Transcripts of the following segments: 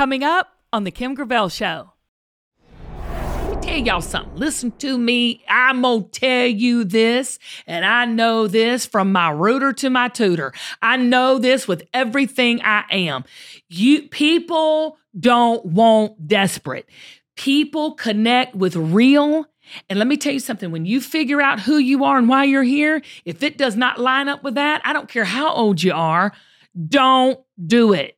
Coming up on The Kim Gravel Show. Let me tell y'all something. Listen to me. I'm going to tell you this, and I know this from my rooter to my tutor. I know this with everything I am. You people don't want desperate. People connect with real and let me tell you something when you figure out who you are and why you're here, if it does not line up with that, I don't care how old you are, don't do it.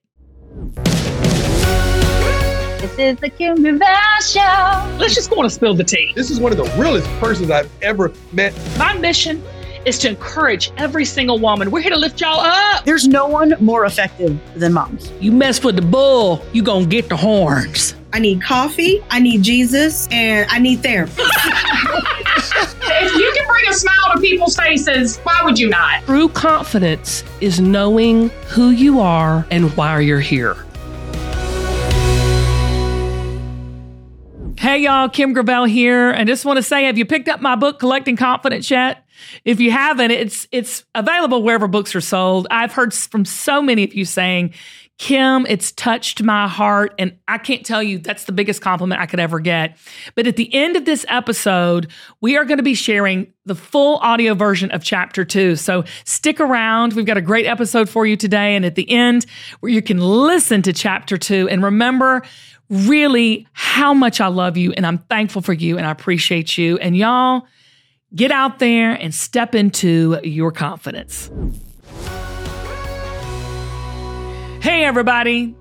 This is the Kim Gravel Show. Let's just go on and spill the tea. This is one of the realest persons I've ever met. My mission is to encourage every single woman. We're here to lift y'all up. There's no one more effective than moms. You mess with the bull, you gonna get the horns. I need coffee, I need Jesus, and I need therapy. if you can bring a smile to people's faces, why would you not? True confidence is knowing who you are and why you're here. Hey y'all, Kim Gravel here. I just want to say, have you picked up my book, Collecting Confidence yet? If you haven't, it's it's available wherever books are sold. I've heard from so many of you saying, Kim, it's touched my heart. And I can't tell you, that's the biggest compliment I could ever get. But at the end of this episode, we are going to be sharing the full audio version of chapter two. So stick around. We've got a great episode for you today. And at the end, where you can listen to chapter two and remember, really how much I love you and I'm thankful for you and I appreciate you. And y'all, get out there and step into your confidence. Hey, everybody.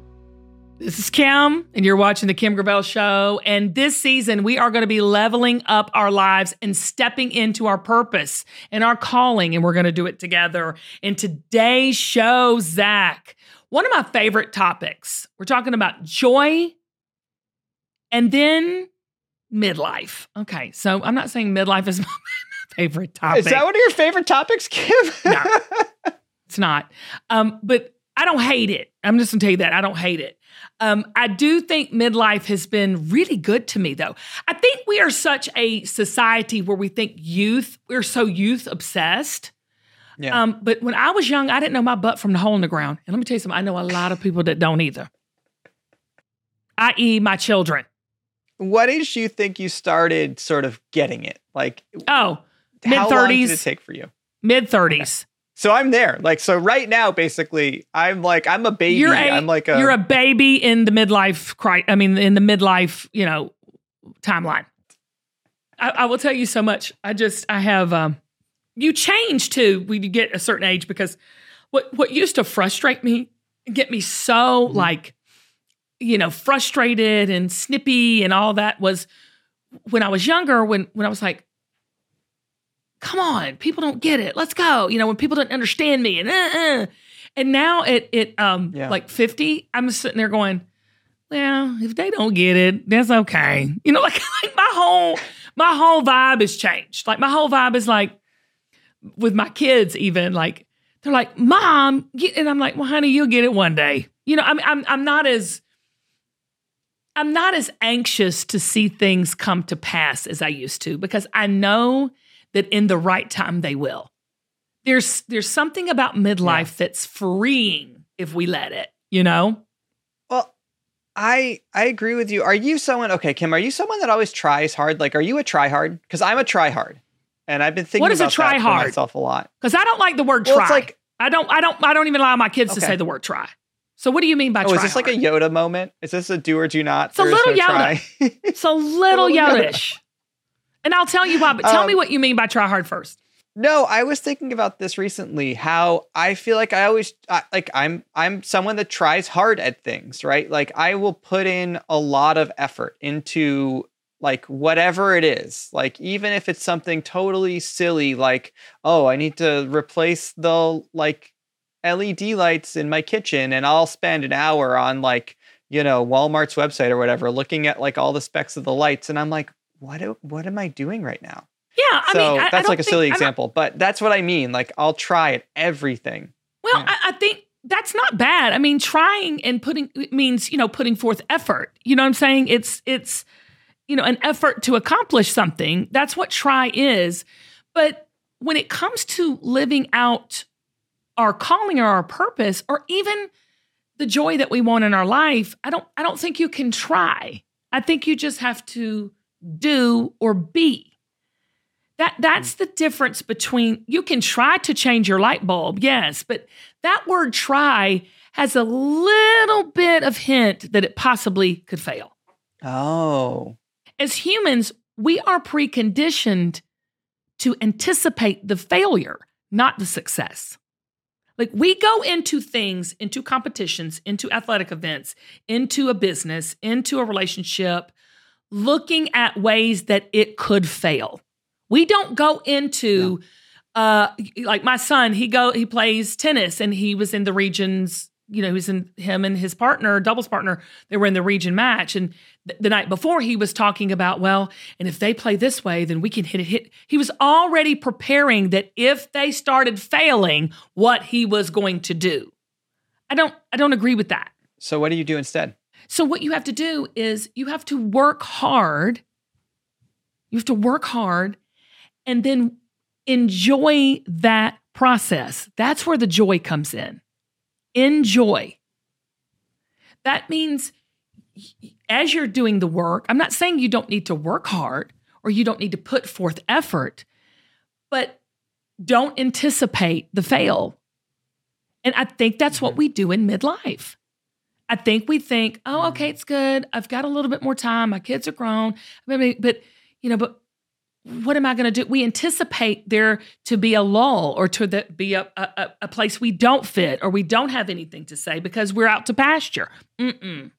This is Kim, and you're watching The Kim Gravel Show. And this season, we are going to be leveling up our lives and stepping into our purpose and our calling, and we're going to do it together. In today's show, Zach, one of my favorite topics, we're talking about joy and then midlife. Okay, so I'm not saying midlife is my favorite topic. Is that one of your favorite topics, Kim? no, it's not. Um, but I don't hate it. I'm just gonna tell you that I don't hate it. Um, I do think midlife has been really good to me, though. I think we are such a society where we think youth, we're so youth obsessed. Yeah. Um, but when I was young, I didn't know my butt from the hole in the ground. And let me tell you something, I know a lot of people that don't either, i.e., my children. What age do you think you started sort of getting it? Like, oh, mid 30s. How long did it take for you? Mid 30s. Okay. So I'm there. Like so right now basically I'm like I'm a baby. You're a, I'm like a You're a baby in the midlife cri- I mean in the midlife, you know, timeline. I, I will tell you so much. I just I have um you change too when you get a certain age because what what used to frustrate me, and get me so mm-hmm. like you know, frustrated and snippy and all that was when I was younger when when I was like come on, people don't get it. Let's go. You know, when people don't understand me and uh, uh. and now at it um yeah. like 50, I'm sitting there going, well, if they don't get it, that's okay. You know, like, like my whole my whole vibe has changed. Like my whole vibe is like with my kids even like they're like, "Mom," and I'm like, "Well, honey, you'll get it one day." You know, I'm I'm I'm not as I'm not as anxious to see things come to pass as I used to because I know that in the right time they will. There's there's something about midlife yeah. that's freeing if we let it, you know? Well, I I agree with you. Are you someone okay, Kim, are you someone that always tries hard? Like are you a try hard? Because I'm a try hard. And I've been thinking what is about a try hard? myself a lot. Because I don't like the word well, try. Like, I don't I don't I don't even allow my kids okay. to say the word try. So what do you mean by try hard? oh, is this hard? like a Yoda moment? Is this a do or do not? It's a little no Yoda. it's a little, little. And I'll tell you why, but tell um, me what you mean by try hard first. No, I was thinking about this recently. How I feel like I always I, like I'm I'm someone that tries hard at things, right? Like I will put in a lot of effort into like whatever it is. Like even if it's something totally silly like, oh, I need to replace the like LED lights in my kitchen and I'll spend an hour on like, you know, Walmart's website or whatever looking at like all the specs of the lights and I'm like, what what am I doing right now? Yeah, I so mean, I, that's I like a silly example, but that's what I mean. Like I'll try at everything. Well, yeah. I, I, think that's not bad. I mean, trying and putting means you know putting forth effort. You know what I'm saying? It's it's you know an effort to accomplish something. That's what try is. But when it comes to living out our calling or our purpose, or even the joy that we want in our life, I don't I don't think you can try. I think you just have to do or be. That that's hmm. the difference between you can try to change your light bulb, yes, but that word try has a little bit of hint that it possibly could fail. Oh. As humans, we are preconditioned to anticipate the failure, not the success. Like we go into things, into competitions, into athletic events, into a business, into a relationship, looking at ways that it could fail. We don't go into uh like my son, he go he plays tennis and he was in the regions you know, he was in him and his partner, doubles partner, they were in the region match. And th- the night before, he was talking about, well, and if they play this way, then we can hit it. Hit. He was already preparing that if they started failing, what he was going to do. I don't, I don't agree with that. So what do you do instead? So what you have to do is you have to work hard. You have to work hard and then enjoy that process. That's where the joy comes in enjoy. That means as you're doing the work, I'm not saying you don't need to work hard or you don't need to put forth effort, but don't anticipate the fail. And I think that's what mm-hmm. we do in midlife. I think we think, oh, mm-hmm. okay, it's good. I've got a little bit more time. My kids are grown. But, you know, but what am I going to do? We anticipate there to be a lull or to the, be a, a, a, place we don't fit or we don't have anything to say because we're out to pasture. Mm-mm.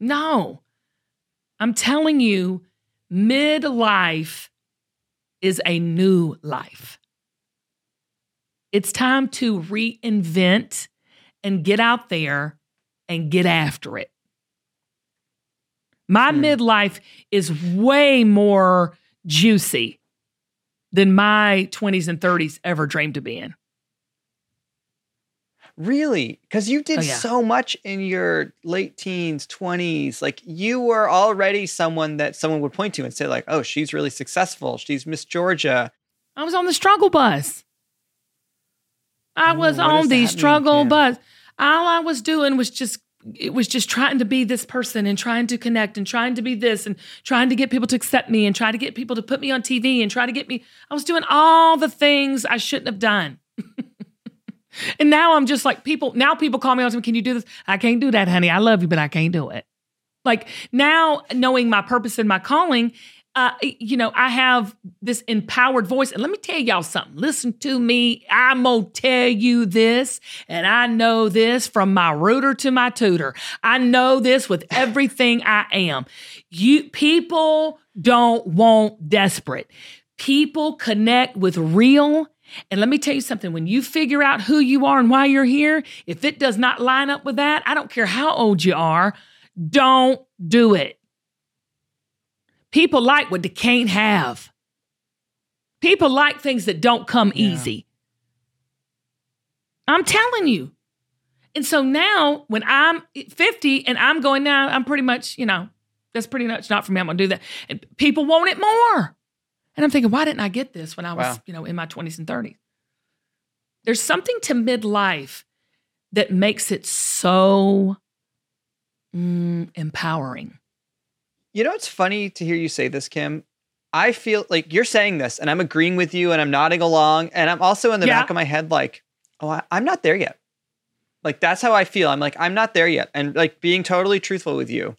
No. I'm telling you, midlife is a new life. It's time to reinvent and get out there and get after it. My hmm. midlife is way more juicy than my 20s and 30s ever dreamed to be in. Really? Because you did oh, yeah. so much in your late teens, 20s. Like you were already someone that someone would point to and say, like, oh, she's really successful. She's Miss Georgia. I was on the struggle bus. I oh, was on the struggle mean, bus. All I was doing was just it was just trying to be this person and trying to connect and trying to be this and trying to get people to accept me and try to get people to put me on TV and try to get me. I was doing all the things I shouldn't have done. And now I'm just like people, now people call me on, me, can you do this? I can't do that, honey. I love you, but I can't do it. Like now knowing my purpose and my calling, uh, you know, I have this empowered voice. And let me tell y'all something. Listen to me. I'm going to tell you this. And I know this from my rooter to my tutor. I know this with everything I am. You people don't want desperate. People connect with real. And let me tell you something when you figure out who you are and why you're here, if it does not line up with that, I don't care how old you are, don't do it. People like what they can't have. People like things that don't come yeah. easy. I'm telling you. And so now when I'm 50 and I'm going now, I'm pretty much, you know, that's pretty much not for me. I'm gonna do that. And people want it more. And I'm thinking, why didn't I get this when I was, wow. you know, in my 20s and 30s? There's something to midlife that makes it so mm, empowering. You know, it's funny to hear you say this, Kim. I feel like you're saying this and I'm agreeing with you and I'm nodding along. And I'm also in the yeah. back of my head, like, oh, I, I'm not there yet. Like, that's how I feel. I'm like, I'm not there yet. And like being totally truthful with you,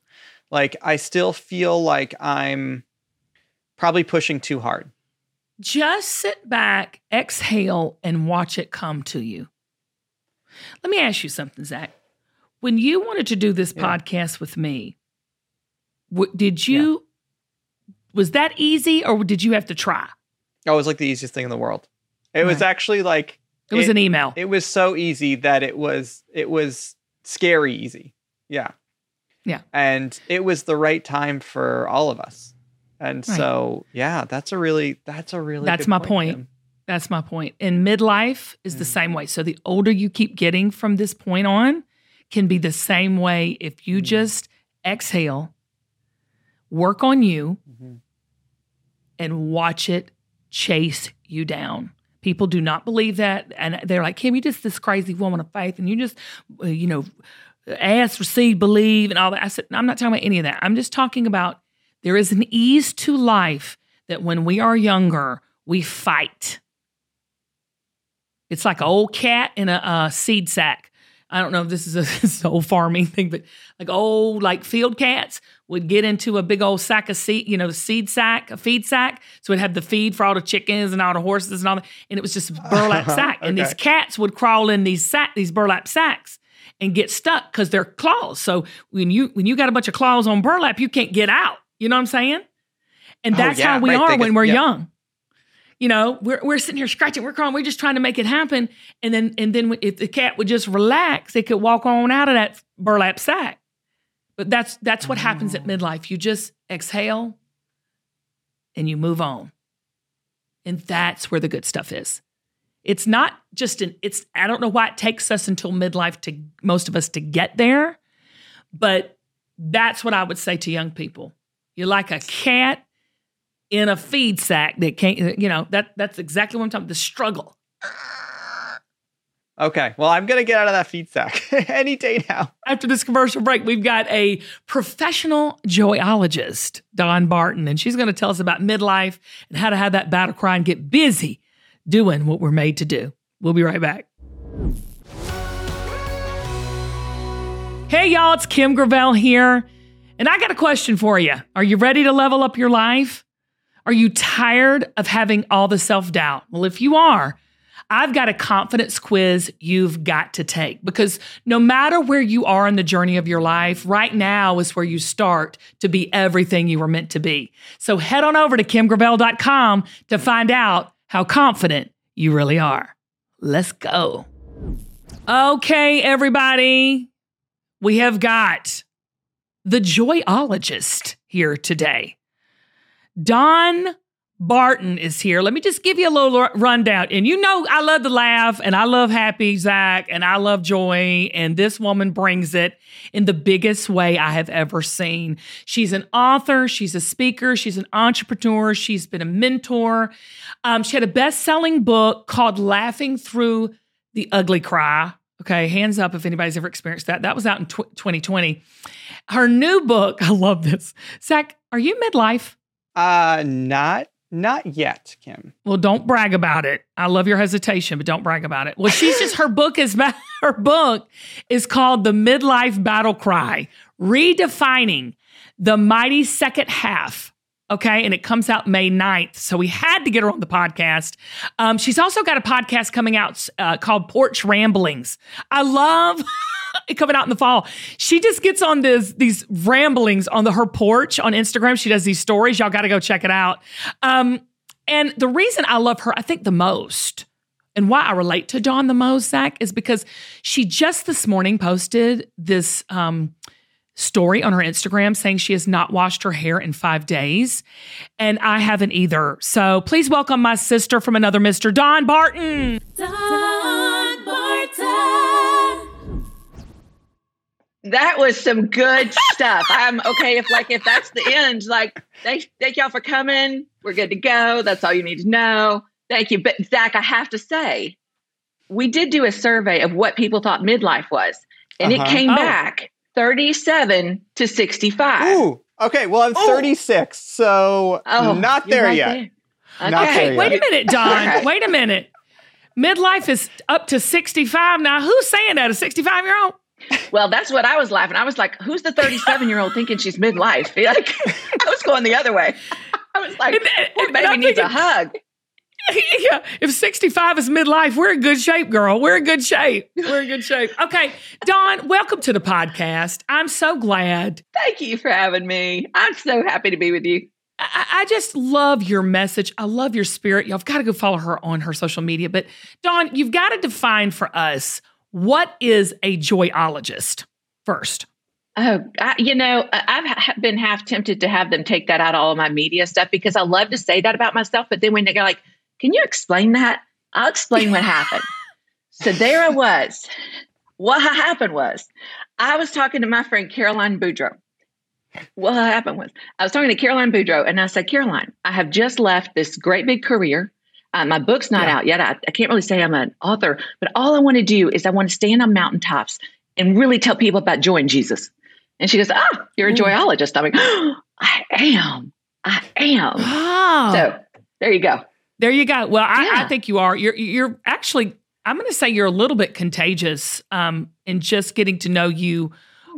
like, I still feel like I'm probably pushing too hard. Just sit back, exhale, and watch it come to you. Let me ask you something, Zach. When you wanted to do this yeah. podcast with me, did you? Yeah. Was that easy, or did you have to try? Oh, it was like the easiest thing in the world. It right. was actually like it was it, an email. It was so easy that it was it was scary easy. Yeah. Yeah. And it was the right time for all of us. And right. so, yeah, that's a really that's a really That's my point. point. That's my point. And midlife is mm. the same way. So the older you keep getting from this point on can be the same way if you mm. just exhale work on you mm-hmm. and watch it chase you down. People do not believe that. And they're like, Kim, you just this crazy woman of faith and you just, uh, you know, ask, receive, believe, and all that. I said, I'm not talking about any of that. I'm just talking about there is an ease to life that when we are younger, we fight. It's like an old cat in a, a seed sack. I don't know if this is a this old farming thing, but like old like field cats would get into a big old sack of seed, you know, seed sack, a feed sack. So it'd have the feed for all the chickens and all the horses and all that, and it was just a burlap sack. And these cats would crawl in these sack, these burlap sacks and get stuck because they're claws. So when you when you got a bunch of claws on burlap, you can't get out. You know what I'm saying? And Oh, that's yeah, how we right, are they when get- we're yeah. young. You know, we're we're sitting here scratching, we're crawling, we're just trying to make it happen. And then and then if the cat would just relax, it could walk on out of that burlap sack. But that's that's what happens Oh. at mm. midlife. You just exhale and you move on. And that's where the good stuff is. It's not just an it's I don't know why it takes us until midlife to most of us to get there, but that's what I would say to young people. You're like a cat in a feed sack that can't you know, that that's exactly what I'm talking about. The struggle. Okay. Well, I'm gonna get out of that feed sack any day now. After this commercial break, we've got a professional joyologist, Dawn Barton, and she's going to tell us about midlife and how to have that battle cry and get busy doing what we're made to do. We'll be right back. Hey, y'all, it's Kim Gravel here. And I got a question for you. Are you ready to level up your life? Are you tired of having all the self doubt? Well, if you are, I've got a confidence quiz you've got to take because no matter where you are in the journey of your life, right now is where you start to be everything you were meant to be. So head on over to kimgravel.com to find out how confident you really are. Let's go. Okay, everybody. We have got the joyologist here today. Dawn Barton is here. Let me just give you a little rundown. And you know, I love to laugh and I love happy Zach and I love joy. And this woman brings it in the biggest way I have ever seen. She's an author, she's a speaker, she's an entrepreneur, she's been a mentor. Um, she had a best selling book called Laughing Through the Ugly Cry. Okay, hands up if anybody's ever experienced that. That was out in tw- 2020. Her new book, I love this. Zach, are you midlife? Uh, not not yet, Kim. Well, don't brag about it. I love your hesitation, but don't brag about it. Well, she's just her book is her book is called The Midlife Battle Cry: Redefining the Mighty Second Half. Okay, and it comes out May 9th. So we had to get her on the podcast. Um, she's also got a podcast coming out uh, called Porch Ramblings. I love it coming out in the fall. She just gets on this these ramblings on the her porch on Instagram. She does these stories. Y'all got to go check it out. Um, and the reason I love her, I think the most, and why I relate to Dawn the most, Zach, is because she just this morning posted this um, story on her Instagram saying she has not washed her hair in five days. And I haven't either. So please welcome my sister from another Mr. Dawn Barton. That was some good stuff. I'm okay if like if that's the end, like thank thank y'all for coming. We're good to go. That's all you need to know. Thank you. But Zach, I have to say, we did do a survey of what people thought midlife was, and Uh-huh. it came Oh. back 37 to 65. Ooh. Okay. Well, I'm 36, so Oh, not there right yet. there. Not Okay. there Wait yet. a minute, Dawn. Okay. Wait a minute. Midlife is up to 65 now. Who's saying that? A 65 year old? Well, that's what I was laughing. I was like, "Who's the 37 year old thinking she's midlife?" Like, I was going the other way. I was like, And- and- "Poor and baby I'm needs a hug." yeah. If 65 is midlife, we're in good shape, girl. We're in good shape. We're in good shape. Okay. Dawn, welcome to the podcast. I'm so glad. Thank you for having me. I'm so happy to be with you. I, I just love your message. I love your spirit. Y'all have got to go follow her on her social media. But Dawn, you've got to define for us what is a joyologist first. Oh, I, you know, I've ha- been half tempted to have them take that out of all of my media stuff because I love to say that about myself. But then when they go like, "Can you explain that?" I'll explain what happened. So there I was. What happened was, I was talking to my friend Caroline Boudreau. What happened was, I was talking to Caroline Boudreau, and I said, Caroline, I have just left this great big career. Uh, my book's not Yeah. out yet. I, I can't really say I'm an author, but all I want to do is I want to stand on mountaintops and really tell people about joy and Jesus. And she goes, Ah, you're a joyologist. I'm like, I am. I am. Oh, So there you go. There you go. Well, I, I think you are. You're you're actually. I'm going to say you're a little bit contagious um, in just getting to know you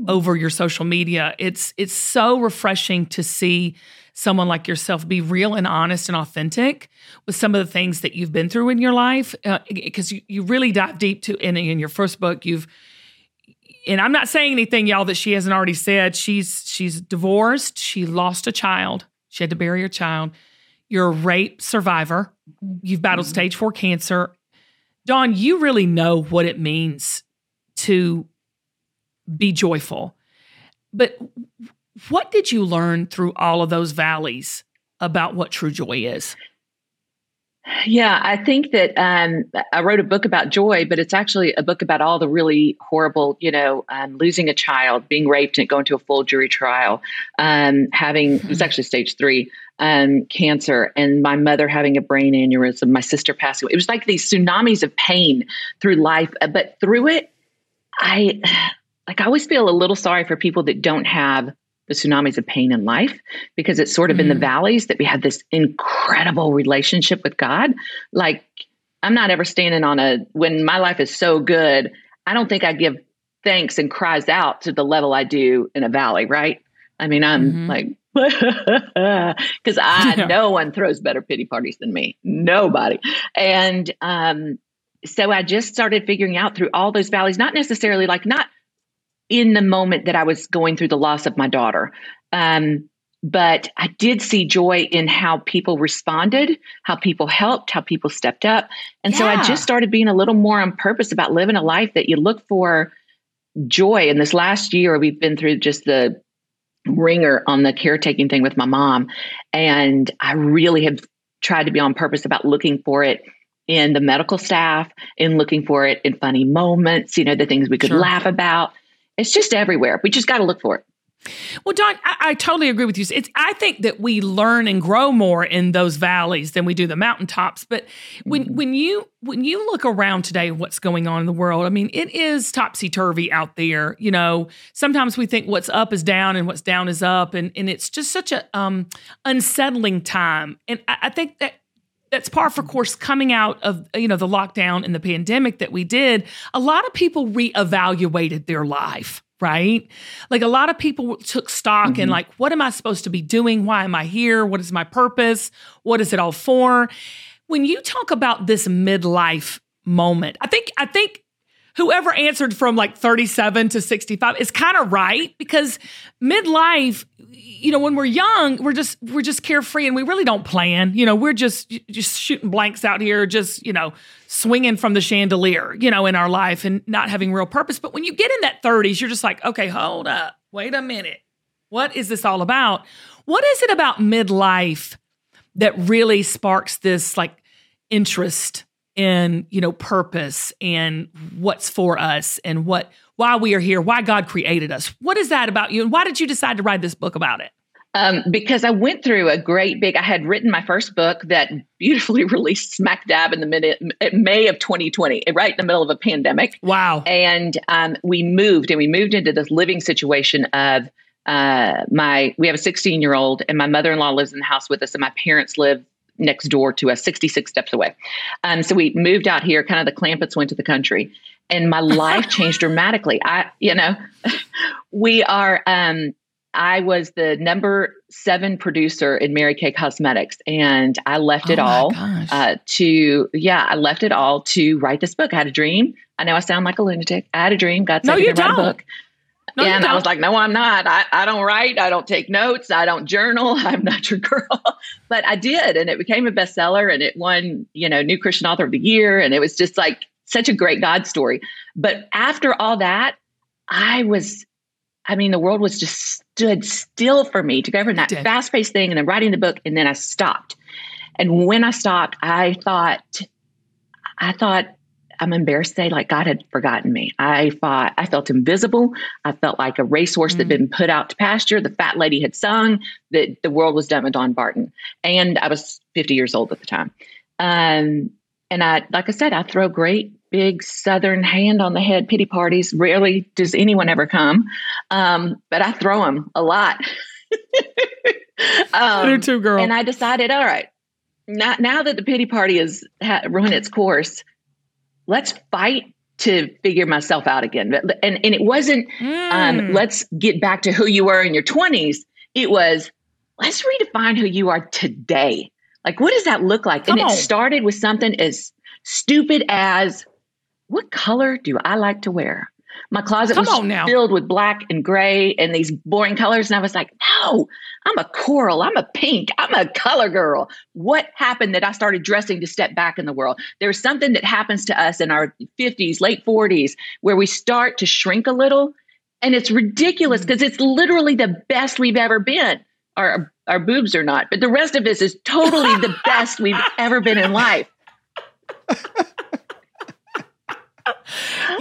over your social media. It's it's so refreshing to see someone like yourself be real and honest and authentic with some of the things that you've been through in your life because you, you really dive deep to in, in your first book you've and I'm not saying anything y'all that she hasn't already said she's she's divorced she lost a child she had to bury her child you're a rape survivor. Mm-hmm. You've battled mm-hmm. stage 4 cancer. Dawn you really know what it means to be joyful. But what did you learn through all of those valleys about what true joy is? Yeah, I think that um, I wrote a book about joy, but it's actually a book about all the really horrible, you know, um, losing a child, being raped, and going to a full jury trial, um, having it was actually stage three um, cancer, and my mother having a brain aneurysm, my sister passing away. It was like these tsunamis of pain through life, but through it, I like I always feel a little sorry for people that don't have the tsunamis of pain in life because it's sort of in the Mm. valleys that we have this incredible relationship with God. Like I'm not ever standing on a when my life is so good, I don't think I give thanks and cries out to the level I do in a valley, right? I mean, I'm Mhm. like because I Yeah. no one throws better pity parties than me. Nobody. And um so I just started figuring out through all those valleys, not necessarily like not in the moment that I was going through the loss of my daughter. Um, but I did see joy in how people responded, how people helped, how people stepped up. And so I just started being a little more on purpose about living a life that you look for joy. In this last year, we've been through just the ringer on the caretaking thing with my mom. And I really have tried to be on purpose about looking for it in the medical staff, in looking for it in funny moments, you know, the things we could Sure. laugh about. It's just everywhere. We just got to look for it. Well, Dawn, I, I totally agree with you. It's I think that we learn and grow more in those valleys than we do the mountaintops. But when Mm-hmm. when you when you look around today, what's going on in the world? I mean, it is topsy turvy out there. You know, sometimes we think what's up is down and what's down is up, and and it's just such a um, unsettling time. And I, I think that that's par for course coming out of you know the lockdown and the pandemic that we did a lot of people reevaluated their life right? Like a lot of people took stock in mm-hmm. like what am i supposed to be doing? Why am i here? What is my purpose? What is it all for? When you talk about this midlife moment i think i think whoever answered from like 37 to 65 is kind of right because midlife you know when we're young we're just we're just carefree and we really don't plan. You know we're just just shooting blanks out here just you know swinging from the chandelier you know in our life and not having real purpose. But when you get in that 30s you're just like okay hold up. Wait a minute. What is this all about? What is it about midlife that really sparks this like interest in you know purpose and what's for us and what why we are here why god created us. What is that about you and why did you decide to write this book about it? Um, because I went through a great big, I had written my first book that beautifully released smack dab in the minute, May of 2020, right in the middle of a pandemic. wow. And um, we moved and we moved into this living situation of uh, my we have a 16 year old and my mother-in-law lives in the house with us and my parents live next door to us 66 steps away. Um, so we moved out here kind of the Clampetts went to the country and my life changed dramatically. I you know we are um, i was the number seven producer in mary kay cosmetics and i left it Oh my all uh, to yeah i left it all to write this book. I had a dream. I know i sound like a lunatic. I had a dream. God said No, you gonna write a book No, and I was like, no, I'm not. I, I don't write. I don't take notes. I don't journal. I'm not your girl. but I did. And it became a bestseller and it won, you know, New Christian Author of the Year. And it was just like such a great God story. But after all that, I was, I mean, the world was just stood still for me to go from that fast paced thing and then writing the book. And then I stopped. And when I stopped, I thought, I thought, I'm embarrassed to say, like God had forgotten me. I thought I felt invisible. I felt like a racehorse that had been put out to pasture. The fat lady had sung that the world was done with Dawn Barton, and I was 50 years old at the time. Um, and I, like I said, I throw great big Southern hand on the head pity parties. Rarely does anyone ever come, um, but I throw them a lot. Um, too, girl. and I decided, all right, now, now that the pity party has ha- run its course, let's fight to figure myself out again. And and it wasn't um, Mm. let's get back to who you were in your twenties. It was let's redefine who you are today. Like, what does that look like? Come and on. it started with something as stupid as what color do I like to wear? My closet Come was now. filled with black and gray and these boring colors. And I was like, no, I'm a coral. I'm a pink. I'm a color girl. What happened that I started dressing to step back in the world? There's something that happens to us in our 50s, late 40s, where we start to shrink a little. And it's ridiculous mm. because it's literally the best we've ever been. Our, our boobs are not, but the rest of us is totally the best we've ever been in life.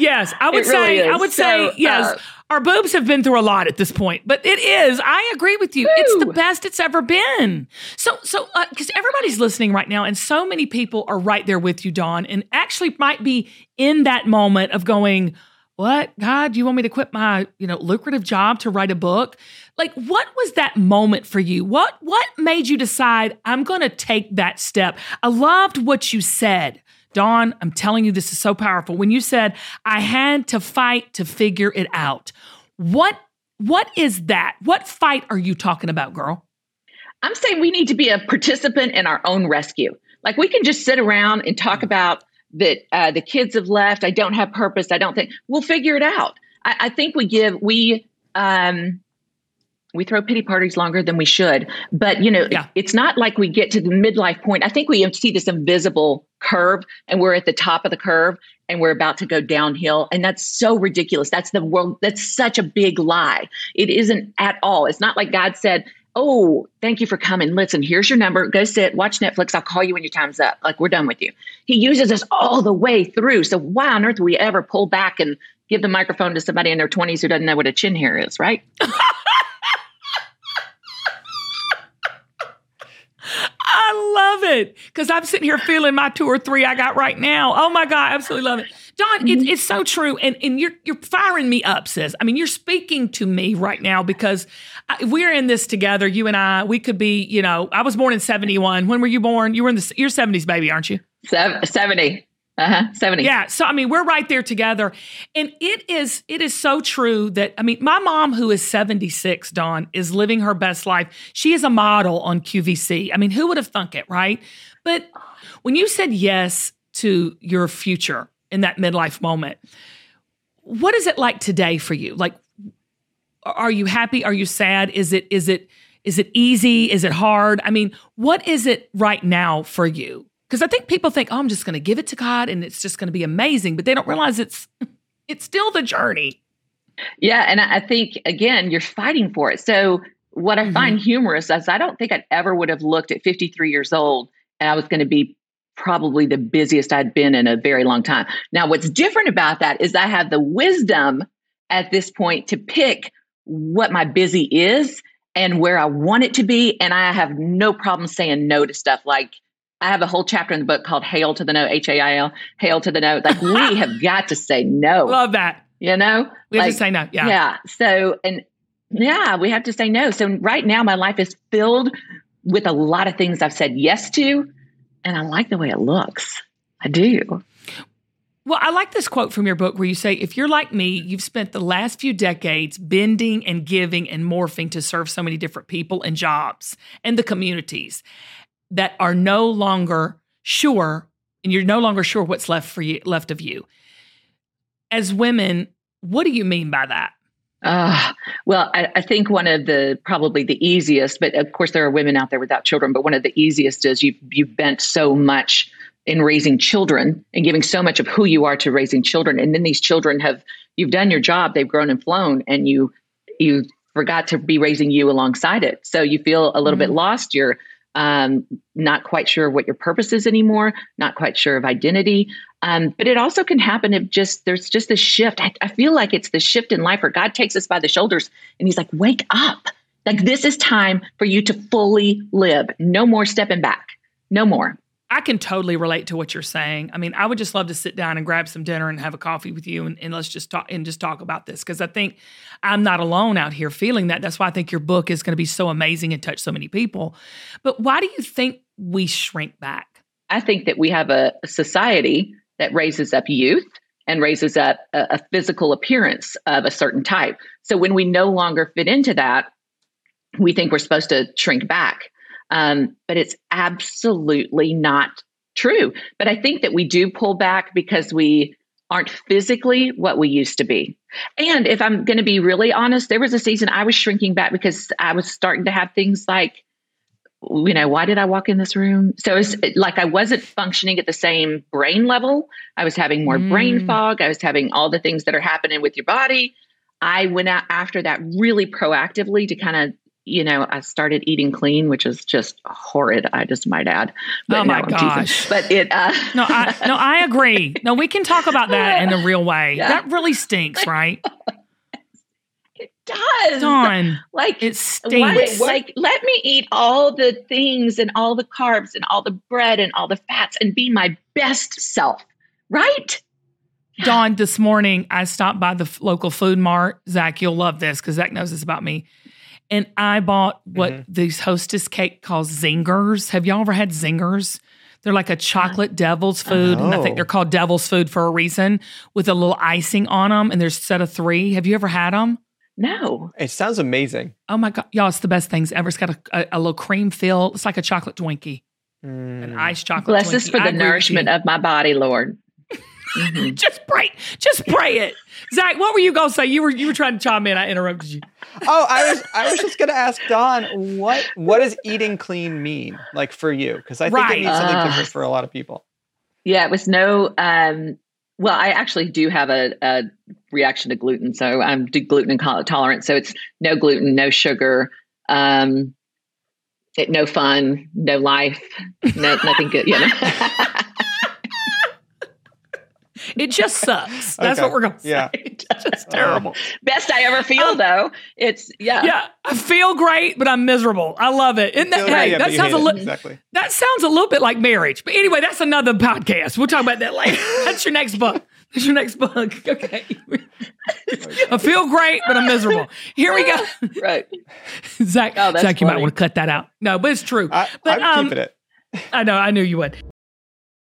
yes, I would really say, I would So, say, yes. uh, our boobs have been through a lot at this point, but it is. I agree with you. It's the best it's ever been. So, so because everybody's listening right now, and so many people are right there with you, Dawn, and actually might be in that moment of going, "What, God? Do you want me to quit my, you know, lucrative job to write a book?" Like, what was that moment for you? What what made you decide I'm going to take that step? I loved what you said. Dawn, I'm telling you, this is so powerful. When you said, I had to fight to figure it out. What what is that? What fight are you talking about, girl? I'm saying we need to be a participant in our own rescue. Like we can just sit around and talk about that uh, the kids have left. I don't have purpose. I don't think we'll figure it out. I, I think we give we um, we throw pity parties longer than we should. But you know, Yeah. it's not like we get to the midlife point. I think we see this invisible curve, and we're at the top of the curve, and we're about to go downhill. And that's so ridiculous. That's the world. That's such a big lie. It isn't at all. It's not like God said. Oh, thank you for coming. Listen, here's your number. Go sit, watch Netflix. I'll call you when your time's up. Like, we're done with you. He uses us all the way through. So, why on earth would we ever pull back and give the microphone to somebody in their 20s who doesn't know what a chin hair is, right? I love it because I'm sitting here feeling my two or three I got right now. Oh my God, I absolutely love it. Dawn, it, mm-hmm. it's so true. And, and you're, you're firing me up, sis. I mean, you're speaking to me right now because I, we're in this together. You and I, we could be, you know, I was born in 71. When were you born? You were in the, you're 70s baby, aren't you? Sev- 70. Uh huh. 70. Yeah. So I mean, we're right there together. And it is it is so true that I mean, my mom who is 76, Dawn, is living her best life. She is a model on QVC. I mean, who would have thunk it, right? But when you said yes to your future in that midlife moment, what is it like today for you? Like are you happy? Are you sad? Is it is it is it easy? Is it hard? I mean, what is it right now for you? Because I think people think, oh, I'm just going to give it to God and it's just going to be amazing, but they don't realize it's it's still the journey. Yeah, and I think again, you're fighting for it. So what I find mm-hmm. humorous is I don't think I ever would have looked at 53 years old and I was going to be probably the busiest I'd been in a very long time. Now, what's different about that is I have the wisdom at this point to pick what my busy is and where I want it to be, and I have no problem saying no to stuff like. I have a whole chapter in the book called Hail to the No, H A I L, Hail to the No. Like, we have got to say no, Love that. you know? We have Like, to say no. Yeah. yeah. So, and yeah, we have to say no. So, right now, my life is filled with a lot of things I've said yes to, and I like the way it looks. I do. Well, I like this quote from your book where you say, if you're like me, you've spent the last few decades bending and giving and morphing to serve so many different people and jobs and the communities that are no longer sure, and you're no longer sure what's left for you left of you. As women, what do you mean by that? Uh, well, I, I think one of the probably the easiest, but of course there are women out there without children. But one of the easiest is you you've bent so much in raising children and giving so much of who you are to raising children, and then these children have you've done your job, they've grown and flown, and you you forgot to be raising you alongside it. So you feel a little bit lost. You're um, not quite sure what your purpose is anymore, not quite sure of identity. Um, but it also can happen if just there's just a shift. I, I feel like it's the shift in life where God takes us by the shoulders and He's like, wake up. Like this is time for you to fully live. No more stepping back. No more. I can totally relate to what you're saying. I mean, I would just love to sit down and grab some dinner and have a coffee with you and, and let's just talk and just talk about this because I think I'm not alone out here feeling that. That's why I think your book is going to be so amazing and touch so many people. But why do you think we shrink back? I think that we have a, society that raises up youth and raises up a, a physical appearance of a certain type. So when we no longer fit into that, we think we're supposed to shrink back. Um, but it's absolutely not true. But I think that we do pull back because we aren't physically what we used to be. And if I'm going to be really honest, there was a season I was shrinking back because I was starting to have things like, you know, why did I walk in this room? So it's like I wasn't functioning at the same brain level. I was having more brain Mm. fog. I was having all the things that are happening with your body. I went out after that really proactively to kind of, you know, I started eating clean, which is just horrid. I just might add. Oh my no, gosh. But it, uh, No, I no, I agree. No, we can talk about that in a real way. Yeah. That really stinks, right? it does. Dawn, Like it stinks. like, let me eat all the things and all the carbs and all the bread and all the fats and be my best self, right? Dawn, this morning I stopped by the f- local food mart. Zach, you'll love this because Zach knows this about me. And I bought what Mhm. these hostess cake calls zingers. Have y'all ever had zingers? They're like a chocolate devil's food, and I think Oh. they're called devil's food for a reason, with a little icing on them. And there's a set of three. Have you ever had them? No. It sounds amazing. Oh my god, y'all! It's the best things ever. It's got a, a, a little cream fill. It's like a chocolate Twinkie, an Mm. iced chocolate. Bless us Twinkie. for the nourishment of my body, Lord. Mhm. Just pray, just pray it. Zach, what were you gonna say? You were you were trying to chime in. I interrupted you. Oh, I was I was just gonna ask Dawn what what does eating clean mean like for you? Because I think Right. it means something Ah. different for a lot of people. Yeah, it was no. Um, well, I actually do have a, a reaction to gluten, so I'm gluten intolerant. So it's no gluten, no sugar, um, it, no fun, no life, no, nothing good. You know. It just sucks. That's Okay. what we're gonna say. Yeah. It's just terrible. Best I ever feel, Um, though. It's yeah. Yeah, I feel great, but I'm miserable. I love it. Isn't that, hey, great, yeah, that sounds a hate it. little exactly. that sounds a little bit like marriage. But anyway, that's another podcast. We'll talk about that later. That's your next book. That's your next book. Okay. I feel great, but I'm miserable. Here we go. Right. Zach, Oh, Zach, you might want to cut that out. No, but it's true. I, But, I'm um, keeping it. I know, I knew you would.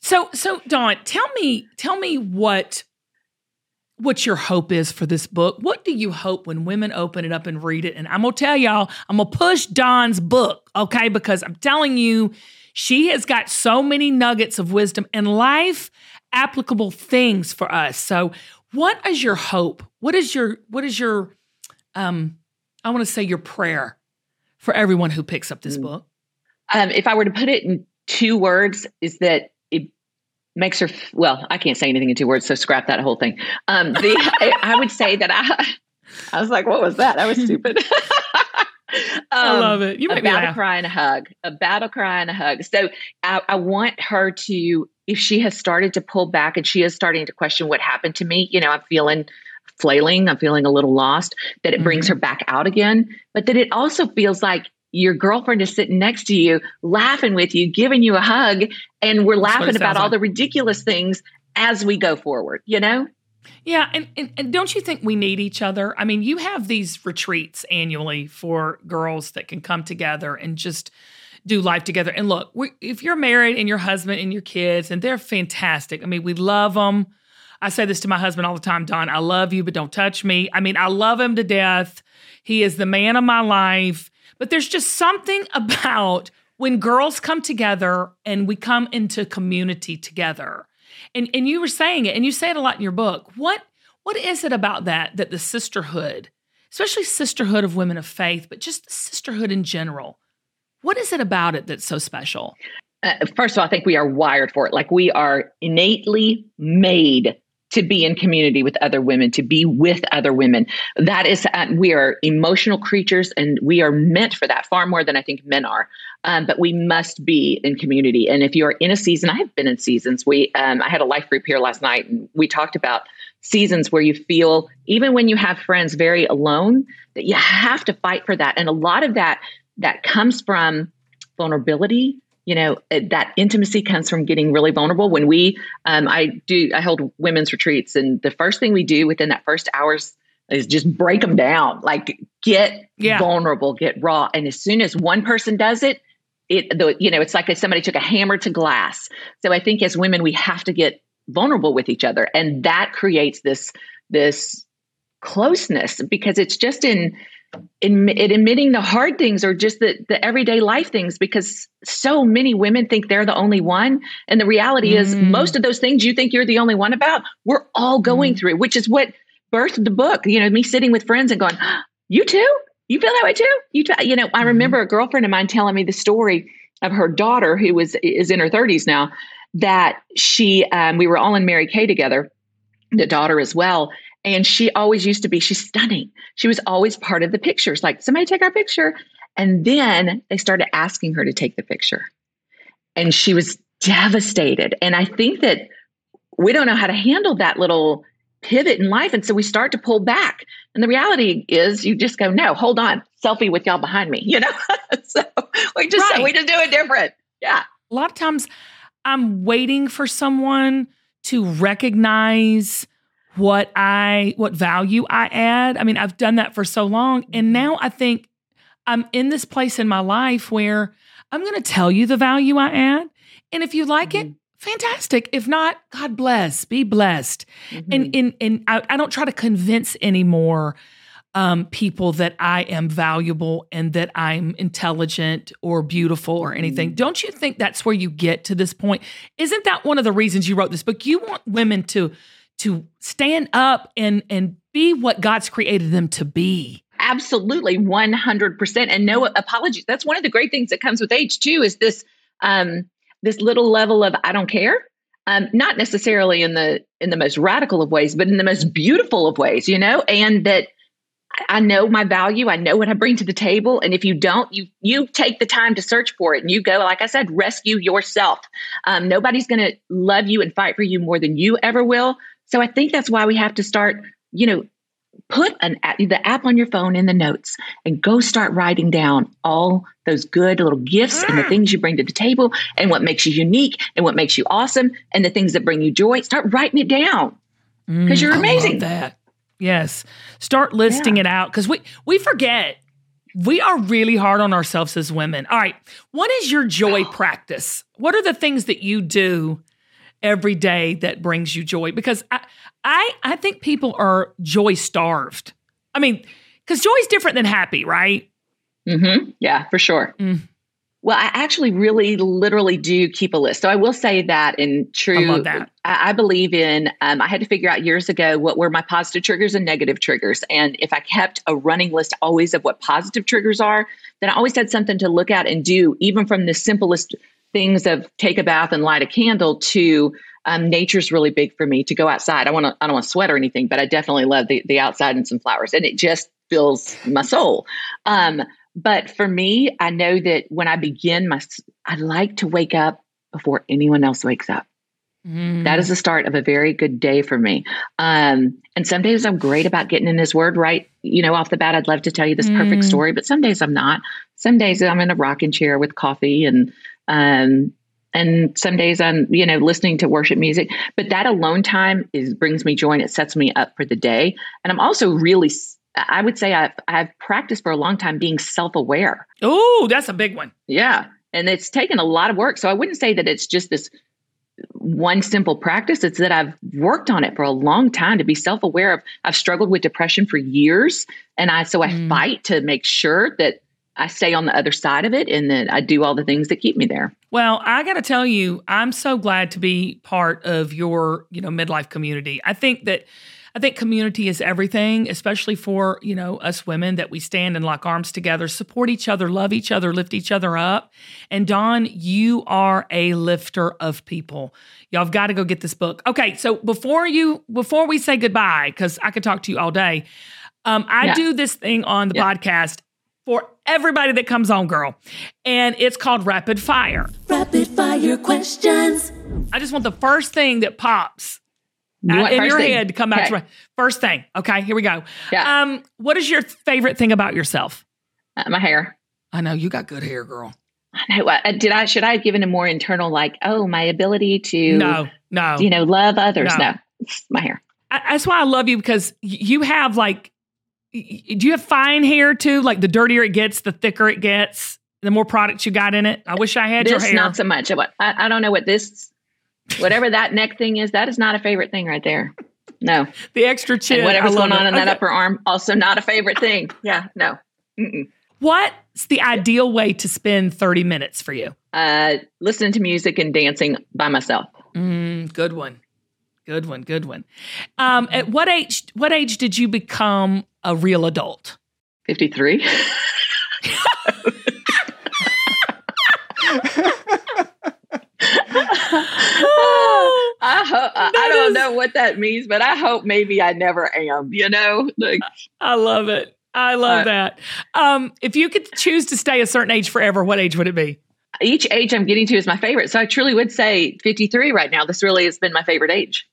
So so Dawn, tell me tell me what what your hope is for this book. What do you hope when women open it up and read it? And I'm gonna tell y'all, I'm gonna push Dawn's book, okay? Because I'm telling you, she has got so many nuggets of wisdom and life applicable things for us. So what is your hope? What is your what is your um, I want to say your prayer for everyone who picks up this Mm. book. Um, if I were to put it in two words, is that makes her. Well, I can't say anything in two words, so scrap that whole thing. Um, the, I, I would say that I. I was like, "What was that? That was stupid." I Um, love it. You a me battle cry and a hug. A battle cry and a hug. So I, I want her to, if she has started to pull back and she is starting to question what happened to me, you know, I'm feeling flailing, I'm feeling a little lost, that it brings Mhm. her back out again. But that it also feels like your girlfriend is sitting next to you, laughing with you, giving you a hug, and we're laughing about all like. the ridiculous things as we go forward, you know? Yeah, and, and and don't you think we need each other? I mean, you have these retreats annually for girls that can come together and just do life together. And look, we, if you're married and your husband and your kids, and they're fantastic. I mean, we love them. I say this to my husband all the time, Dawn. I love you, but don't touch me. I mean, I love him to death. He is the man of my life. But there's just something about when girls come together and we come into community together. And and you were saying it, and you say it a lot in your book. What what is it about that that the sisterhood, especially sisterhood of women of faith, but just sisterhood in general, what is it about it that's so special? uh, first of all, I think we are wired for it. Like we are innately made to be in community with other women, to be with other women. That is, uh, we are emotional creatures and we are meant for that far more than I think men are. Um, but we must be in community. And if you are in a season, I have been in seasons. We, um, I had a life group here last night and we talked about seasons where you feel, even when you have friends, very alone, that you have to fight for that. And a lot of that, that comes from vulnerability you know uh, that intimacy comes from getting really vulnerable. When we um, i do i hold women's retreats and the first thing we do within that first hours is just break them down. Like get Yeah. vulnerable get raw. And as soon as one person does it it the you know it's like if somebody took a hammer to glass. So i think as women we have to get vulnerable with each other. And that creates this this closeness because it's just in in, in admitting the hard things or just the, the everyday life things because so many women think they're the only one and the reality is Mm. most of those things you think you're the only one about we're all going Mm. through which is what birthed the book you know me sitting with friends and going you too you feel that way too you too? you know i Mhm. remember a girlfriend of mine telling me the story of her daughter who was is in her 30s now that she um, we were all in mary kay together the daughter as well and she always used to be she's stunning. She was always part of the pictures like somebody take our picture. And then they started asking her to take the picture. And she was devastated. And i think that we don't know how to handle that little pivot in life. And so we start to pull back. And the reality is you just go no hold on. Selfie with y'all behind me you know? So we just Right. we just do it different. Yeah. A lot of times I'm waiting for someone to recognize what I what value I add. I mean, I've done that for so long and mm-hmm. now I think I'm in this place in my life where I'm going to tell you the value I add and if you like it, mm-hmm. fantastic. If not, God bless. Be blessed. And mm-hmm. and and I, I don't try to convince anymore um, people that I am valuable and that I'm intelligent or beautiful or anything. Don't you think that's where you get to this point? Isn't that one of the reasons you wrote this book? You want women to to stand up and and be what God's created them to be. absolutely 100% and no apologies that's one of the great things that comes with age too is this um this little level of i don't care um not necessarily in the in the most radical of ways but in the most beautiful of ways you know and that I- know my value. I know what I bring to the table. And if you don't, you you take the time to search for it and you go, like I said, rescue yourself. Um, nobody's going to love you and fight for you more than you ever will. So I think that's why we have to start, you know, put an app, the app on your phone in the notes and go start writing down all those good little gifts and the mm. things you bring to the table and what makes you unique and what makes you awesome and the things that bring you joy. Start writing it down. 'Cause you're mm, I love amazing. that. Yes. Start listing Yeah. it out because we we forget. We are really hard on ourselves as women. All right. What is your joy practice? What are the things that you do every day that brings you joy? Because I I, I think people are joy starved. I mean, because joy is different than happy, right? hmm Yeah, for sure. Mm. Well, I actually really literally do keep a list. So I will say that in true, I love that. I, I believe in, um, I had to figure out years ago what were my positive triggers and negative triggers. And if I kept a running list always of what positive triggers are, then I always had something to look at and do, even from the simplest things of take a bath and light a candle to um, nature's really big for me to go outside. I want to, I don't want to sweat or anything, but I definitely love the, the outside and some flowers and it just fills my soul. Um, but for me, I know that when I begin my, I like to wake up before anyone else wakes up. Mm. That is the start of a very good day for me. Um, and some days I'm great about getting in His Word right. You know, off the bat, I'd love to tell you this perfect Mm. story, but some days I'm not. Some days I'm in a rocking chair with coffee and um, and some days I'm you know listening to worship music. But that alone time is brings me joy and it sets me up for the day. And I'm also really, I would say I've I've practiced for a long time being self aware. Oh, that's a big one. Yeah. And it's taken a lot of work. So I wouldn't say that it's just this one simple practice. It's that I've worked on it for a long time to be self aware of. I've struggled with depression for years. And I, so I Mm. fight to make sure that I stay on the other side of it and that I do all the things that keep me there. Well, I got to tell you, I'm so glad to be part of your, you know, midlife community. I think that I think community is everything, especially for, you know, us women that we stand and lock arms together, support each other, love each other, lift each other up. And Dawn, you are a lifter of people. Y'all have got to go get this book. Okay, so before you before we say goodbye cuz I could talk to you all day. Um, I Yeah. do this thing on the Yeah. podcast for everybody that comes on, girl. And it's called Rapid Fire. Rapid fire questions. I just want the first thing that pops You out in your thing? head to come back Okay. To, first thing. Okay, here we go. Yeah. Um, what is your favorite thing about yourself? Uh, my hair. I know you got good hair, girl. I know. Uh, Did I, should I have given a more internal, like, oh, my ability to, No, no. you know, love others? No. No, my hair. I, that's why I love you because y- you have like, y- y- do you have fine hair too? Like the dirtier it gets, the thicker it gets, the more products you got in it. I wish I had your this hair. not so much. I, I don't know what this, whatever that neck thing is. That is not a favorite thing right there. No, the extra chin. and whatever's going on it. in that Okay. upper arm, also not a favorite thing. Yeah, no. Mm-mm. What's the ideal way to spend 30 minutes for you? Uh, listening to music and dancing by myself. Mm, good one. Good one. Good one. Um, at what age? What age did you become a real adult? Fifty three. I, ho- I, I don't is- know what that means, but I hope maybe I never am. You know, like I love it. I love Uh, that. Um, if you could choose to stay a certain age forever, what age would it be? each age I'm getting to is my favorite. So I truly would say 53 right now. This really has been my favorite age.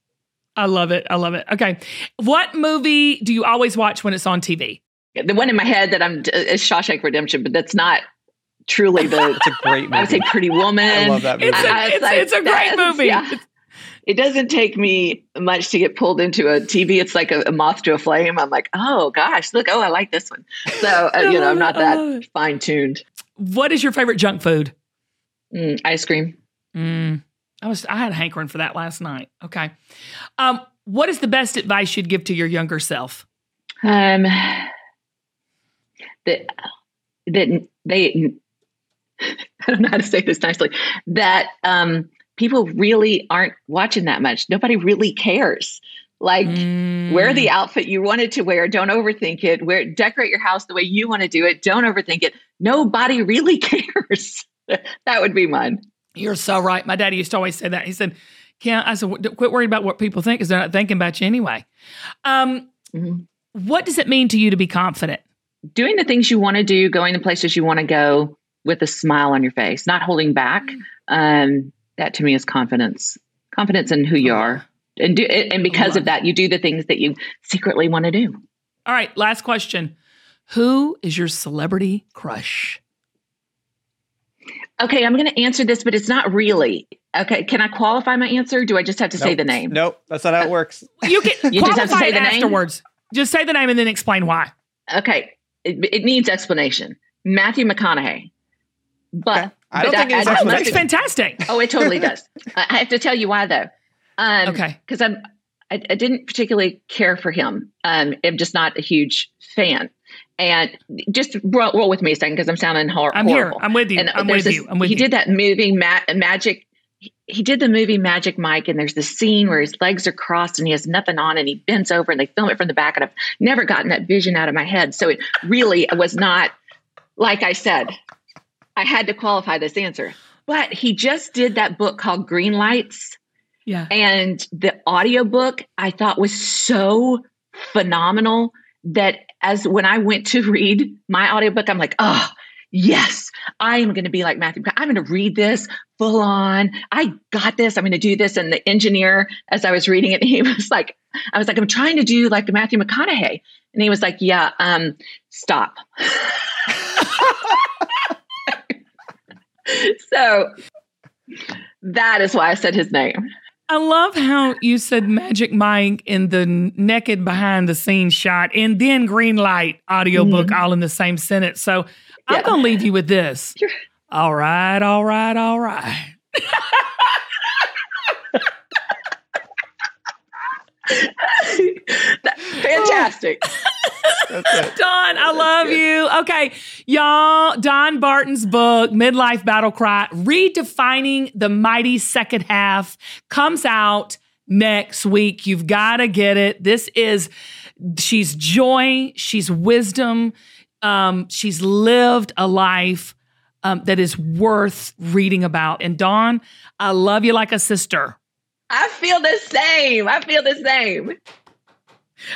I love it. I love it. Okay. What movie do you always watch when it's on TV? The one in my head that I'm is Shawshank Redemption, but that's not truly the. It's a great movie. I would say Pretty Woman. I love that movie. It's a, I- I was it's, like, it's a great movie. yeah. It doesn't take me much to get pulled into a TV. It's like a, a moth to a flame. I'm like, oh gosh, look, oh, I like this one. So uh, you know, I'm not it. I love that fine tuned. What is your favorite junk food? Mm, ice cream. Mm, I was I had a hankering for that last night. Okay. Um, what is the best advice you'd give to your younger self? Um, that that they. I don't know how to say this nicely. That um, people really aren't watching that much. Nobody really cares. Like wear Mm. the outfit you wanted to wear. Don't overthink it. Wear decorate your house the way you want to do it. Don't overthink it. Nobody really cares. that would be mine. You're so right. My daddy used to always say that. He said, "Can't." I said, "Quit worrying about what people think, because they're not thinking about you anyway." Um, Mhm. what does it mean to you to be confident? Doing the things you want to do, going the places you want to go with a smile on your face, not holding back. Um, that to me is confidence. Confidence in who you are, and do and because of that, you do the things that you secretly want to do. All right, last question. Who is your celebrity crush? Okay, I'm going to answer this, but it's not really. Okay, can I qualify my answer? Do I just have to say the name? Nope, that's not how it works. You can You just have to say it the name? afterwards. Just say the name and then explain why. Okay, it, it needs explanation. Matthew McConaughey. But Okay. I don't but think it I- I- that's fantastic. Oh, it totally does. I I have to tell you why though. Um, Okay. Because I'm I, I didn't particularly care for him. Um, I'm just not a huge fan. And just roll, roll with me a second because I'm sounding hor- I'm here. horrible. I'm with you. And uh, I'm there's with this- you. I'm with he you. did that movie Ma- Magic. He did the movie Magic Mike, and there's the scene where his legs are crossed and he has nothing on, and he bends over and they film it from the back. And I've never gotten that vision out of my head. So it really was not like I said. I had to qualify this answer, but he just did that book called Green Lights. Yeah. And the audiobook I thought was so phenomenal that as when I went to read my audiobook, I'm like, oh, yes, I am going to be like Matthew. I'm going to read this full on. I got this. I'm going to do this. And the engineer, as I was reading it, he was like, I was like, I'm trying to do like Matthew McConaughey. And he was like, yeah, um, stop. so that is why I said his name. I love how you said Magic Mike in the naked behind the scenes shot and then green light audiobook mm-hmm. all in the same sentence. So I'm going to leave you with this. All right, all right, all right. Fantastic. That's it. Dawn, I love you. Okay, y'all, Dawn Barton's book, Midlife Battle Cry, Redefining the Mighty Second Half, comes out next week. You've got to get it. This is, she's joy, she's wisdom, um, she's lived a life um, that is worth reading about. And Dawn, I love you like a sister. I feel the same. I feel the same.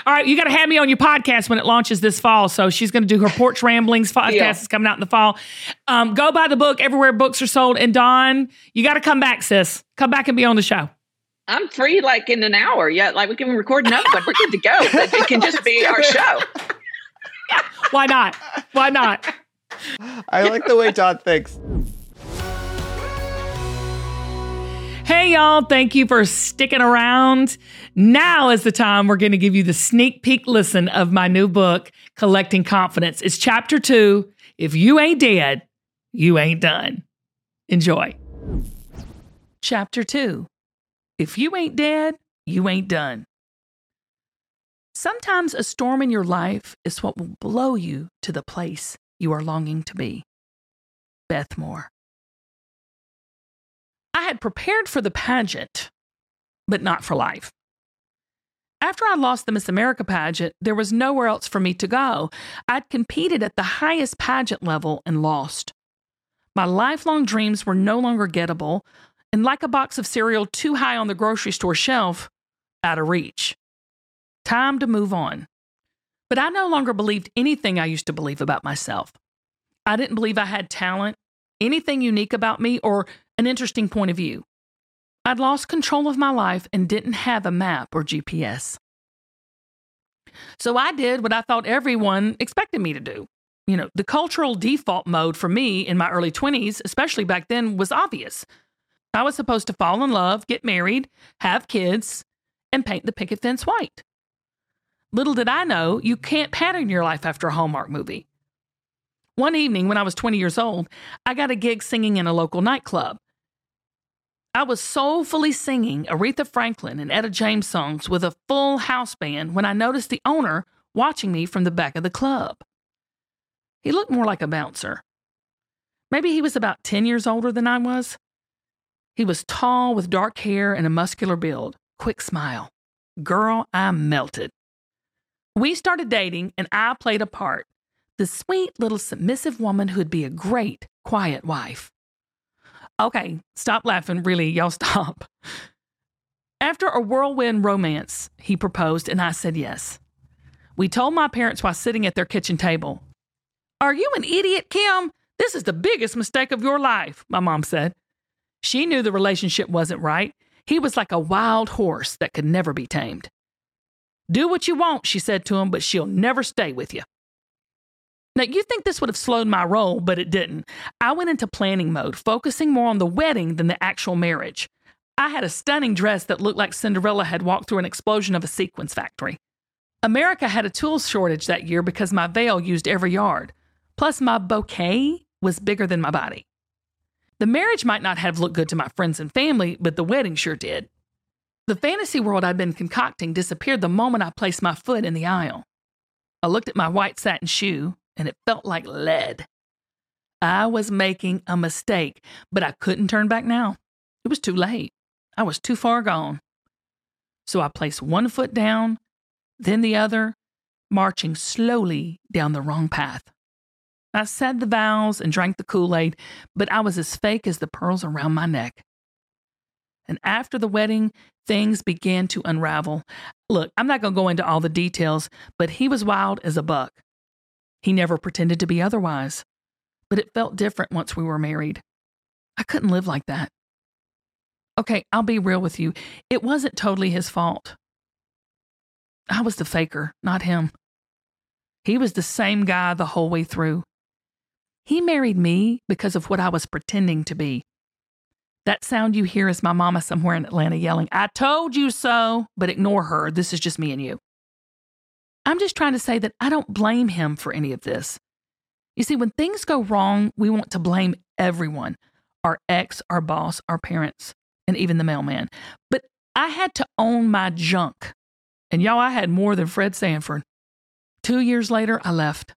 All right, you got to have me on your podcast when it launches this fall. So she's going to do her Porch Ramblings podcast. Deal. is coming out in the fall. Um, go buy the book everywhere books are sold. And Dawn, you got to come back, sis. Come back and be on the show. I'm free like in an hour. Yeah, like we can record another one. We're good to go. It can just be our show. Why not? Why not? I like the way Todd thinks. Hey, y'all. Thank you for sticking around. Now is the time we're going to give you the sneak peek listen of my new book, Collecting Confidence. It's chapter two. If you ain't dead, you ain't done. Enjoy. Chapter two. If you ain't dead, you ain't done. Sometimes a storm in your life is what will blow you to the place you are longing to be. Beth Moore. I had prepared for the pageant, but not for life. After I lost the Miss America pageant, there was nowhere else for me to go. I'd competed at the highest pageant level and lost. My lifelong dreams were no longer gettable, and like a box of cereal too high on the grocery store shelf, out of reach. Time to move on. But I no longer believed anything I used to believe about myself. I didn't believe I had talent, anything unique about me, or an interesting point of view. I'd lost control of my life and didn't have a map or GPS. So I did what I thought everyone expected me to do. You know, the cultural default mode for me in my early 20s, especially back then, was obvious. I was supposed to fall in love, get married, have kids, and paint the picket fence white. Little did I know, you can't pattern your life after a Hallmark movie. One evening when I was 20 years old, I got a gig singing in a local nightclub. I was soulfully singing Aretha Franklin and Etta James songs with a full house band when I noticed the owner watching me from the back of the club. He looked more like a bouncer. Maybe he was about 10 years older than I was. He was tall with dark hair and a muscular build, quick smile. Girl, I melted. We started dating, and I played a part the sweet little submissive woman who'd be a great, quiet wife. Okay, stop laughing, really, y'all stop. After a whirlwind romance, he proposed, and I said yes. We told my parents while sitting at their kitchen table. Are you an idiot, Kim? This is the biggest mistake of your life, my mom said. She knew the relationship wasn't right. He was like a wild horse that could never be tamed. Do what you want, she said to him, but she'll never stay with you. Now, you think this would have slowed my roll, but it didn't. I went into planning mode, focusing more on the wedding than the actual marriage. I had a stunning dress that looked like Cinderella had walked through an explosion of a sequence factory. America had a tulle shortage that year because my veil used every yard. Plus, my bouquet was bigger than my body. The marriage might not have looked good to my friends and family, but the wedding sure did. The fantasy world I'd been concocting disappeared the moment I placed my foot in the aisle. I looked at my white satin shoe, and it felt like lead. I was making a mistake, but I couldn't turn back now. It was too late. I was too far gone. So I placed one foot down, then the other, marching slowly down the wrong path. I said the vows and drank the Kool Aid, but I was as fake as the pearls around my neck. And after the wedding, things began to unravel. Look, I'm not going to go into all the details, but he was wild as a buck. He never pretended to be otherwise, but it felt different once we were married. I couldn't live like that. Okay, I'll be real with you. It wasn't totally his fault. I was the faker, not him. He was the same guy the whole way through. He married me because of what I was pretending to be. That sound you hear is my mama somewhere in Atlanta yelling, I told you so, but ignore her. This is just me and you. I'm just trying to say that I don't blame him for any of this. You see, when things go wrong, we want to blame everyone our ex, our boss, our parents and even the mailman. But I had to own my junk. And y'all, I had more than Fred Sanford. Two years later, I left.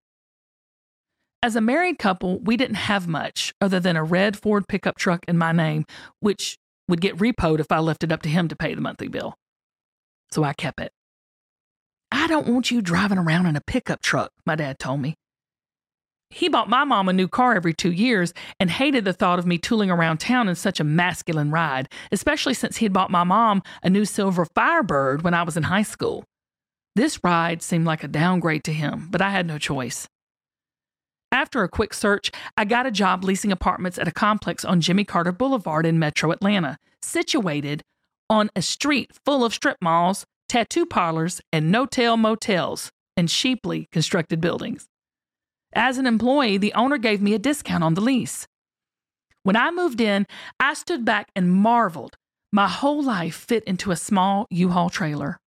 As a married couple, we didn't have much other than a red Ford pickup truck in my name, which would get repoed if I left it up to him to pay the monthly bill. So I kept it. I don't want you driving around in a pickup truck, my dad told me. He bought my mom a new car every two years and hated the thought of me tooling around town in such a masculine ride, especially since he had bought my mom a new silver Firebird when I was in high school. This ride seemed like a downgrade to him, but I had no choice. After a quick search, I got a job leasing apartments at a complex on Jimmy Carter Boulevard in metro Atlanta, situated on a street full of strip malls, tattoo parlors, and no tail motels and cheaply constructed buildings. As an employee, the owner gave me a discount on the lease. When I moved in, I stood back and marveled my whole life fit into a small U Haul trailer.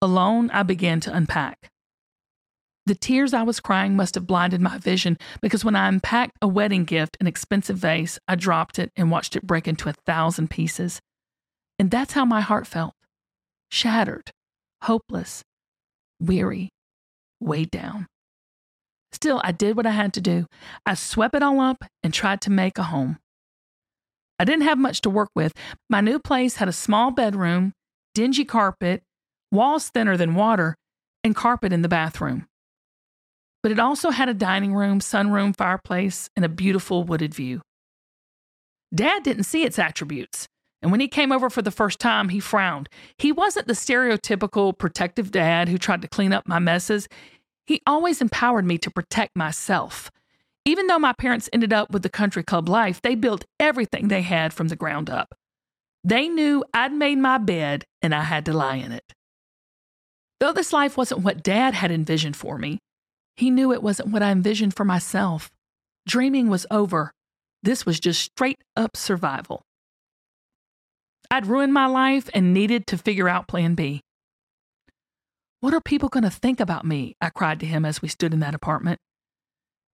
Alone, I began to unpack. The tears I was crying must have blinded my vision because when I unpacked a wedding gift, an expensive vase, I dropped it and watched it break into a thousand pieces. And that's how my heart felt shattered, hopeless, weary, weighed down. Still, I did what I had to do. I swept it all up and tried to make a home. I didn't have much to work with. My new place had a small bedroom, dingy carpet, walls thinner than water, and carpet in the bathroom. But it also had a dining room, sunroom, fireplace, and a beautiful wooded view. Dad didn't see its attributes, and when he came over for the first time, he frowned. He wasn't the stereotypical protective dad who tried to clean up my messes. He always empowered me to protect myself. Even though my parents ended up with the country club life, they built everything they had from the ground up. They knew I'd made my bed and I had to lie in it. Though this life wasn't what Dad had envisioned for me, he knew it wasn't what I envisioned for myself. Dreaming was over. This was just straight up survival. I'd ruined my life and needed to figure out Plan B. What are people going to think about me? I cried to him as we stood in that apartment.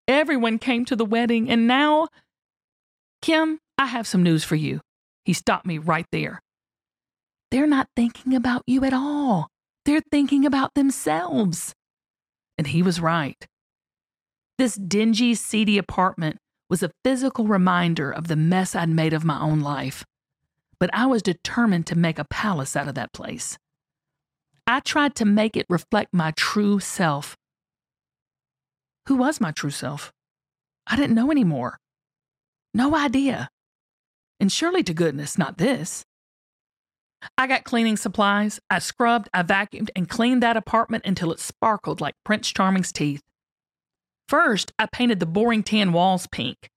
Everyone came to the wedding, and now. Kim, I have some news for you. He stopped me right there. They're not thinking about you at all. They're thinking about themselves. And he was right. This dingy, seedy apartment was a physical reminder of the mess I'd made of my own life. But I was determined to make a palace out of that place. I tried to make it reflect my true self. Who was my true self? I didn't know anymore. No idea. And surely to goodness, not this. I got cleaning supplies. I scrubbed, I vacuumed, and cleaned that apartment until it sparkled like Prince Charming's teeth. First, I painted the boring tan walls pink.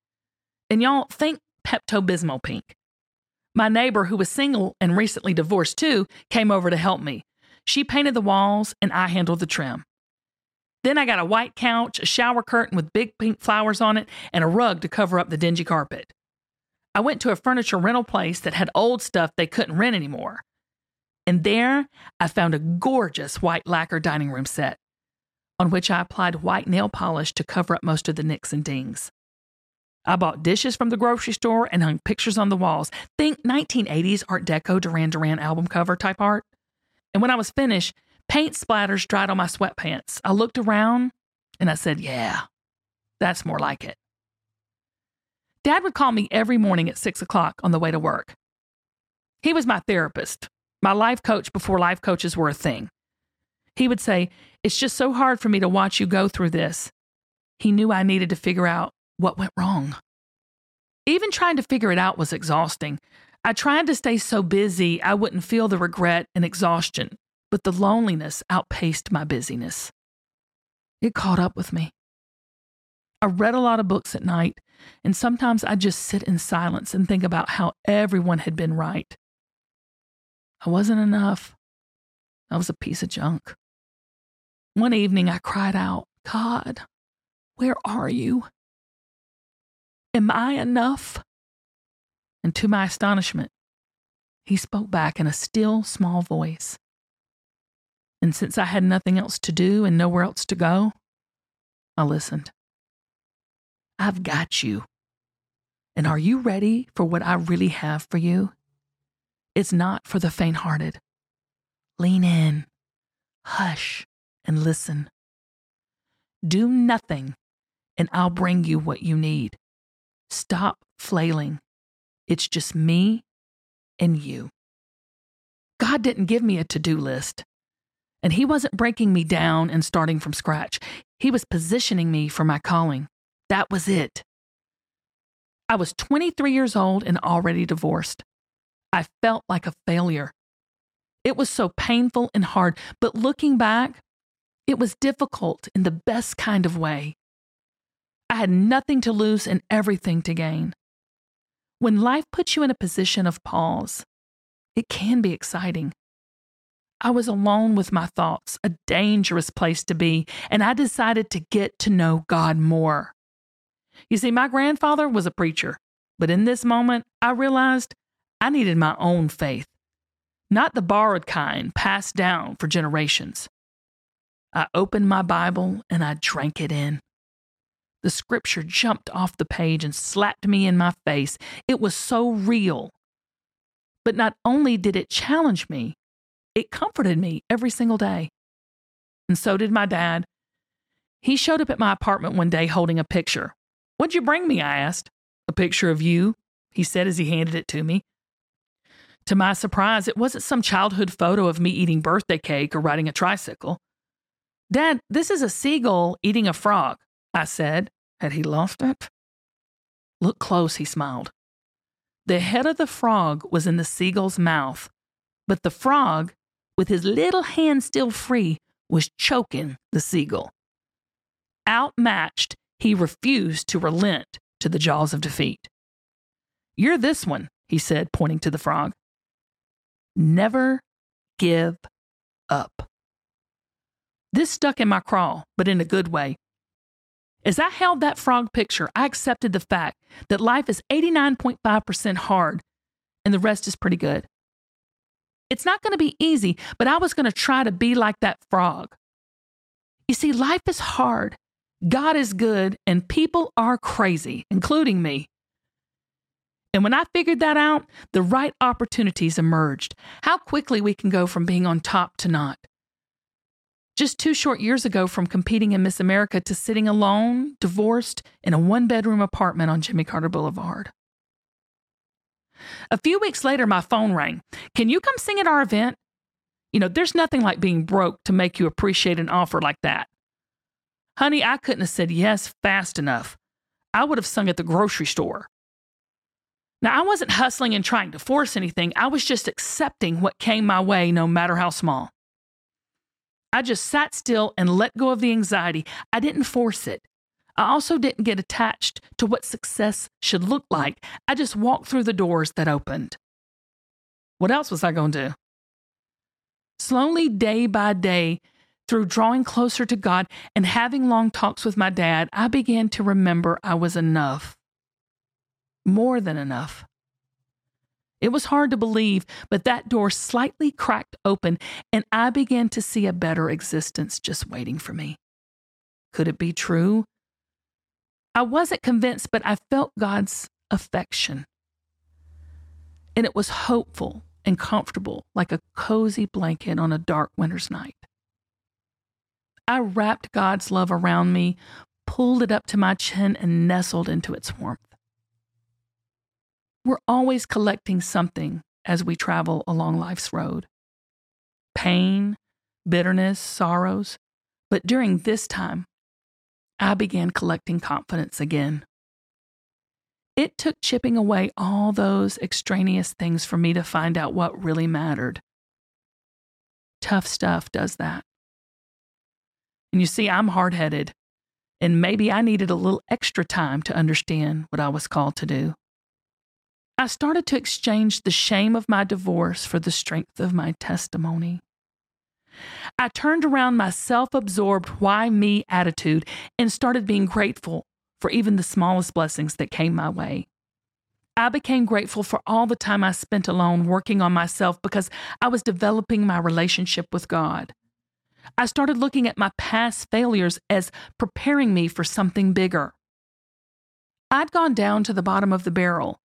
And y'all think Pepto Bismol pink. My neighbor, who was single and recently divorced too, came over to help me. She painted the walls and I handled the trim. Then I got a white couch, a shower curtain with big pink flowers on it, and a rug to cover up the dingy carpet. I went to a furniture rental place that had old stuff they couldn't rent anymore. And there I found a gorgeous white lacquer dining room set, on which I applied white nail polish to cover up most of the nicks and dings. I bought dishes from the grocery store and hung pictures on the walls. Think 1980s Art Deco Duran Duran album cover type art. And when I was finished, paint splatters dried on my sweatpants. I looked around and I said, Yeah, that's more like it. Dad would call me every morning at six o'clock on the way to work. He was my therapist, my life coach before life coaches were a thing. He would say, It's just so hard for me to watch you go through this. He knew I needed to figure out what went wrong. Even trying to figure it out was exhausting. I tried to stay so busy I wouldn't feel the regret and exhaustion, but the loneliness outpaced my busyness. It caught up with me. I read a lot of books at night, and sometimes I'd just sit in silence and think about how everyone had been right. I wasn't enough. I was a piece of junk. One evening I cried out, God, where are you? Am I enough? And to my astonishment, he spoke back in a still, small voice. And since I had nothing else to do and nowhere else to go, I listened. I've got you. And are you ready for what I really have for you? It's not for the faint hearted. Lean in, hush, and listen. Do nothing, and I'll bring you what you need. Stop flailing. It's just me and you. God didn't give me a to do list. And He wasn't breaking me down and starting from scratch. He was positioning me for my calling. That was it. I was 23 years old and already divorced. I felt like a failure. It was so painful and hard, but looking back, it was difficult in the best kind of way. I had nothing to lose and everything to gain. When life puts you in a position of pause, it can be exciting. I was alone with my thoughts, a dangerous place to be, and I decided to get to know God more. You see, my grandfather was a preacher, but in this moment, I realized I needed my own faith, not the borrowed kind passed down for generations. I opened my Bible and I drank it in. The scripture jumped off the page and slapped me in my face. It was so real. But not only did it challenge me, it comforted me every single day. And so did my dad. He showed up at my apartment one day holding a picture. What'd you bring me? I asked. A picture of you, he said as he handed it to me. To my surprise, it wasn't some childhood photo of me eating birthday cake or riding a tricycle. Dad, this is a seagull eating a frog. I said. Had he lost it? Look close, he smiled. The head of the frog was in the seagull's mouth, but the frog, with his little hand still free, was choking the seagull. Outmatched, he refused to relent to the jaws of defeat. You're this one, he said, pointing to the frog. Never give up. This stuck in my craw, but in a good way. As I held that frog picture, I accepted the fact that life is 89.5% hard and the rest is pretty good. It's not going to be easy, but I was going to try to be like that frog. You see, life is hard, God is good, and people are crazy, including me. And when I figured that out, the right opportunities emerged. How quickly we can go from being on top to not just two short years ago from competing in Miss America to sitting alone, divorced, in a one bedroom apartment on Jimmy Carter Boulevard. A few weeks later, my phone rang. Can you come sing at our event? You know, there's nothing like being broke to make you appreciate an offer like that. Honey, I couldn't have said yes fast enough. I would have sung at the grocery store. Now, I wasn't hustling and trying to force anything. I was just accepting what came my way, no matter how small. I just sat still and let go of the anxiety. I didn't force it. I also didn't get attached to what success should look like. I just walked through the doors that opened. What else was I going to do? Slowly, day by day, through drawing closer to God and having long talks with my dad, I began to remember I was enough. More than enough. It was hard to believe, but that door slightly cracked open, and I began to see a better existence just waiting for me. Could it be true? I wasn't convinced, but I felt God's affection. And it was hopeful and comfortable, like a cozy blanket on a dark winter's night. I wrapped God's love around me, pulled it up to my chin, and nestled into its warmth. We're always collecting something as we travel along life's road pain, bitterness, sorrows. But during this time, I began collecting confidence again. It took chipping away all those extraneous things for me to find out what really mattered. Tough stuff does that. And you see, I'm hard headed, and maybe I needed a little extra time to understand what I was called to do. I started to exchange the shame of my divorce for the strength of my testimony. I turned around my self absorbed, why me attitude and started being grateful for even the smallest blessings that came my way. I became grateful for all the time I spent alone working on myself because I was developing my relationship with God. I started looking at my past failures as preparing me for something bigger. I'd gone down to the bottom of the barrel,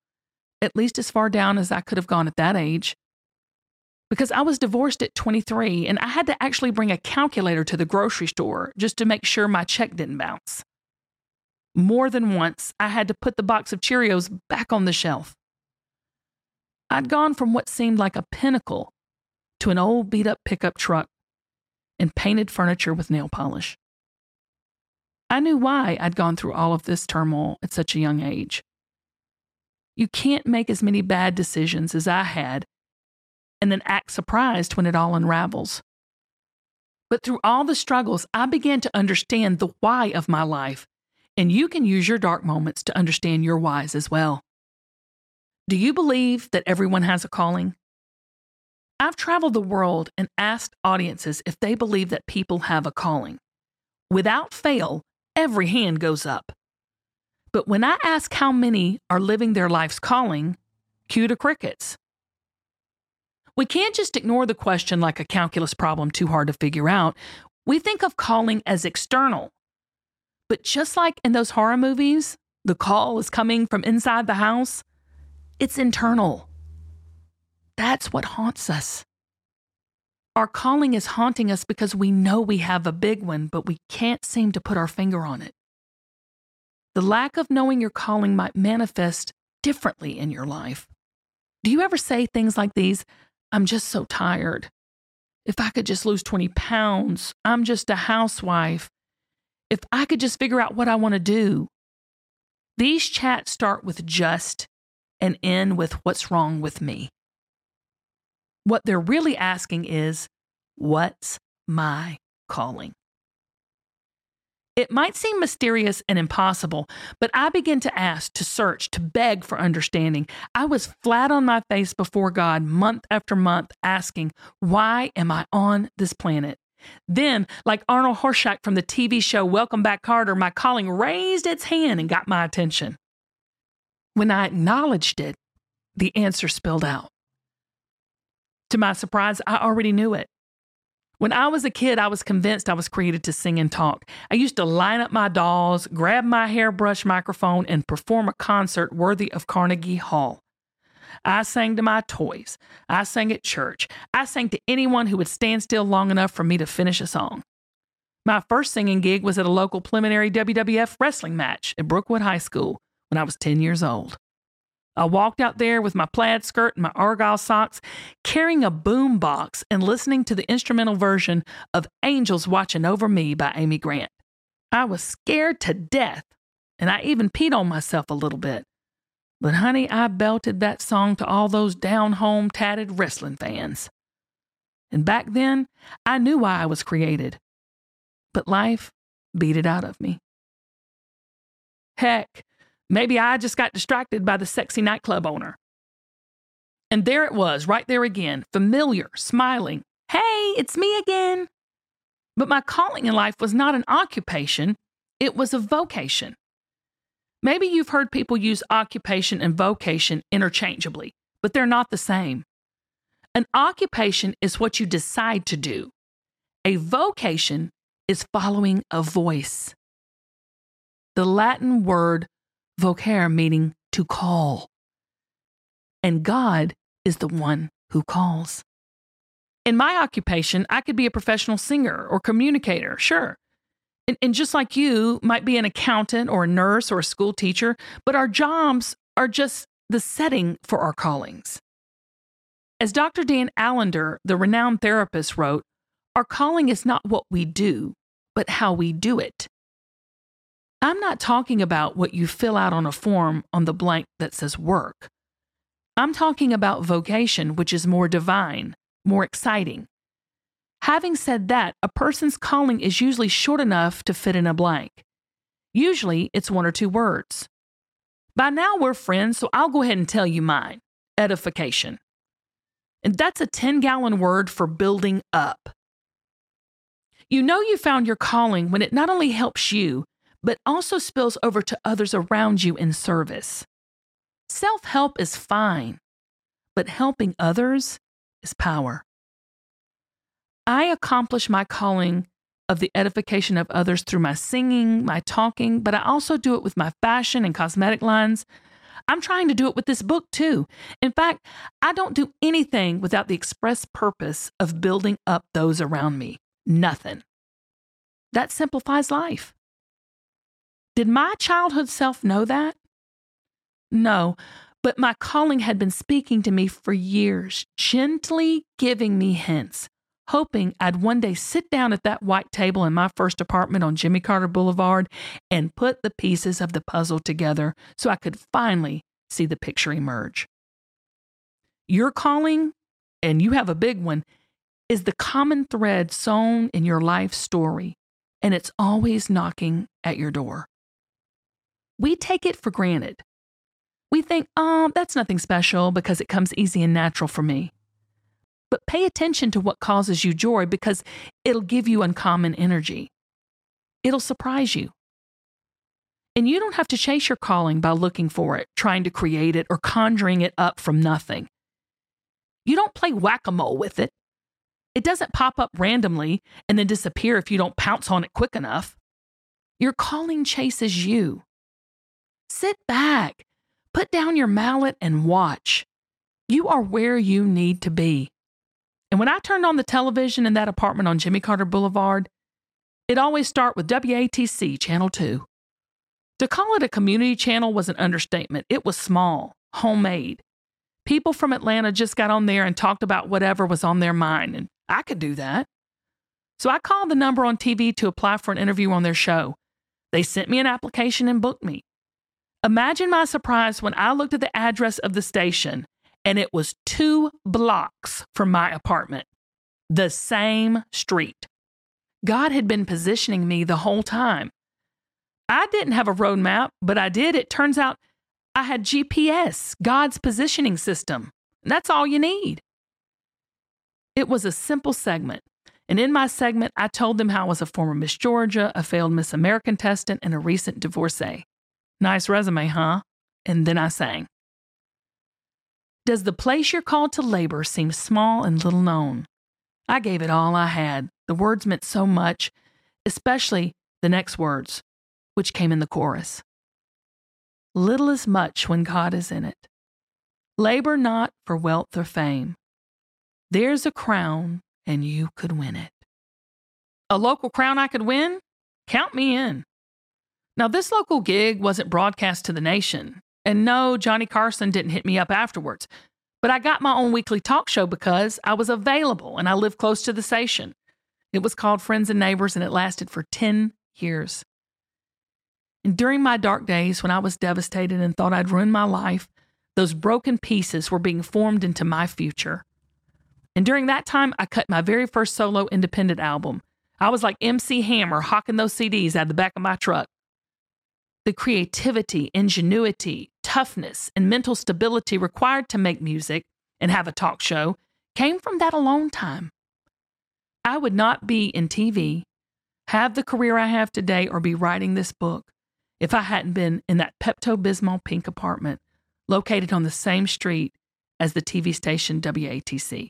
at least as far down as I could have gone at that age because I was divorced at 23 and I had to actually bring a calculator to the grocery store just to make sure my check didn't bounce. More than once, I had to put the box of Cheerios back on the shelf. I'd gone from what seemed like a pinnacle to an old beat up pickup truck and painted furniture with nail polish. I knew why I'd gone through all of this turmoil at such a young age. You can't make as many bad decisions as I had and then act surprised when it all unravels. But through all the struggles, I began to understand the why of my life, and you can use your dark moments to understand your whys as well. Do you believe that everyone has a calling? I've traveled the world and asked audiences if they believe that people have a calling. Without fail, every hand goes up. But when I ask how many are living their life's calling, cue to crickets. We can't just ignore the question like a calculus problem too hard to figure out. We think of calling as external. But just like in those horror movies, the call is coming from inside the house, it's internal. That's what haunts us. Our calling is haunting us because we know we have a big one, but we can't seem to put our finger on it. The lack of knowing your calling might manifest differently in your life. Do you ever say things like these? I'm just so tired. If I could just lose 20 pounds, I'm just a housewife. If I could just figure out what I want to do. These chats start with just and end with what's wrong with me. What they're really asking is, what's my calling? It might seem mysterious and impossible, but I began to ask, to search, to beg for understanding. I was flat on my face before God month after month, asking, Why am I on this planet? Then, like Arnold Horshack from the TV show Welcome Back Kotter, my calling raised its hand and got my attention. When I acknowledged it, the answer spilled out. To my surprise, I already knew it. When I was a kid, I was convinced I was created to sing and talk. I used to line up my dolls, grab my hairbrush microphone, and perform a concert worthy of Carnegie Hall. I sang to my toys. I sang at church. I sang to anyone who would stand still long enough for me to finish a song. My first singing gig was at a local preliminary WWF wrestling match at Brookwood High School when I was 10 years old. I walked out there with my plaid skirt and my argyle socks, carrying a boom box and listening to the instrumental version of Angels Watching Over Me by Amy Grant. I was scared to death, and I even peed on myself a little bit. But honey, I belted that song to all those down home tatted wrestling fans. And back then, I knew why I was created. But life beat it out of me. Heck, Maybe I just got distracted by the sexy nightclub owner. And there it was, right there again, familiar, smiling. Hey, it's me again. But my calling in life was not an occupation, it was a vocation. Maybe you've heard people use occupation and vocation interchangeably, but they're not the same. An occupation is what you decide to do, a vocation is following a voice. the Latin word vocare, meaning to call. And God is the one who calls. In my occupation, I could be a professional singer or communicator, sure. And, and just like you might be an accountant or a nurse or a school teacher, but our jobs are just the setting for our callings. As Dr. Dan Allender, the renowned therapist, wrote, our calling is not what we do, but how we do it. I'm not talking about what you fill out on a form on the blank that says work. I'm talking about vocation, which is more divine, more exciting. Having said that, a person's calling is usually short enough to fit in a blank. Usually, it's one or two words. By now, we're friends, so I'll go ahead and tell you mine edification. And that's a 10 gallon word for building up. You know you found your calling when it not only helps you, but also spills over to others around you in service. Self help is fine, but helping others is power. I accomplish my calling of the edification of others through my singing, my talking, but I also do it with my fashion and cosmetic lines. I'm trying to do it with this book too. In fact, I don't do anything without the express purpose of building up those around me. Nothing. That simplifies life. Did my childhood self know that? No, but my calling had been speaking to me for years, gently giving me hints, hoping I'd one day sit down at that white table in my first apartment on Jimmy Carter Boulevard and put the pieces of the puzzle together so I could finally see the picture emerge. Your calling, and you have a big one, is the common thread sewn in your life story, and it's always knocking at your door. We take it for granted. We think, oh, that's nothing special because it comes easy and natural for me. But pay attention to what causes you joy because it'll give you uncommon energy. It'll surprise you. And you don't have to chase your calling by looking for it, trying to create it, or conjuring it up from nothing. You don't play whack a mole with it. It doesn't pop up randomly and then disappear if you don't pounce on it quick enough. Your calling chases you. Sit back, put down your mallet, and watch. You are where you need to be. And when I turned on the television in that apartment on Jimmy Carter Boulevard, it always start with WATC Channel 2. To call it a community channel was an understatement. It was small, homemade. People from Atlanta just got on there and talked about whatever was on their mind, and I could do that. So I called the number on TV to apply for an interview on their show. They sent me an application and booked me. Imagine my surprise when I looked at the address of the station and it was two blocks from my apartment, the same street. God had been positioning me the whole time. I didn't have a road map, but I did. It turns out I had GPS, God's positioning system. That's all you need. It was a simple segment. And in my segment, I told them how I was a former Miss Georgia, a failed Miss America contestant, and a recent divorcee. Nice resume, huh? And then I sang. Does the place you're called to labor seem small and little known? I gave it all I had. The words meant so much, especially the next words, which came in the chorus. Little is much when God is in it. Labor not for wealth or fame. There's a crown, and you could win it. A local crown I could win? Count me in. Now, this local gig wasn't broadcast to the nation. And no, Johnny Carson didn't hit me up afterwards. But I got my own weekly talk show because I was available and I lived close to the station. It was called Friends and Neighbors and it lasted for 10 years. And during my dark days when I was devastated and thought I'd ruined my life, those broken pieces were being formed into my future. And during that time, I cut my very first solo independent album. I was like MC Hammer hawking those CDs out of the back of my truck. The creativity, ingenuity, toughness, and mental stability required to make music and have a talk show came from that alone time. I would not be in TV, have the career I have today, or be writing this book if I hadn't been in that Pepto Bismol pink apartment located on the same street as the TV station WATC.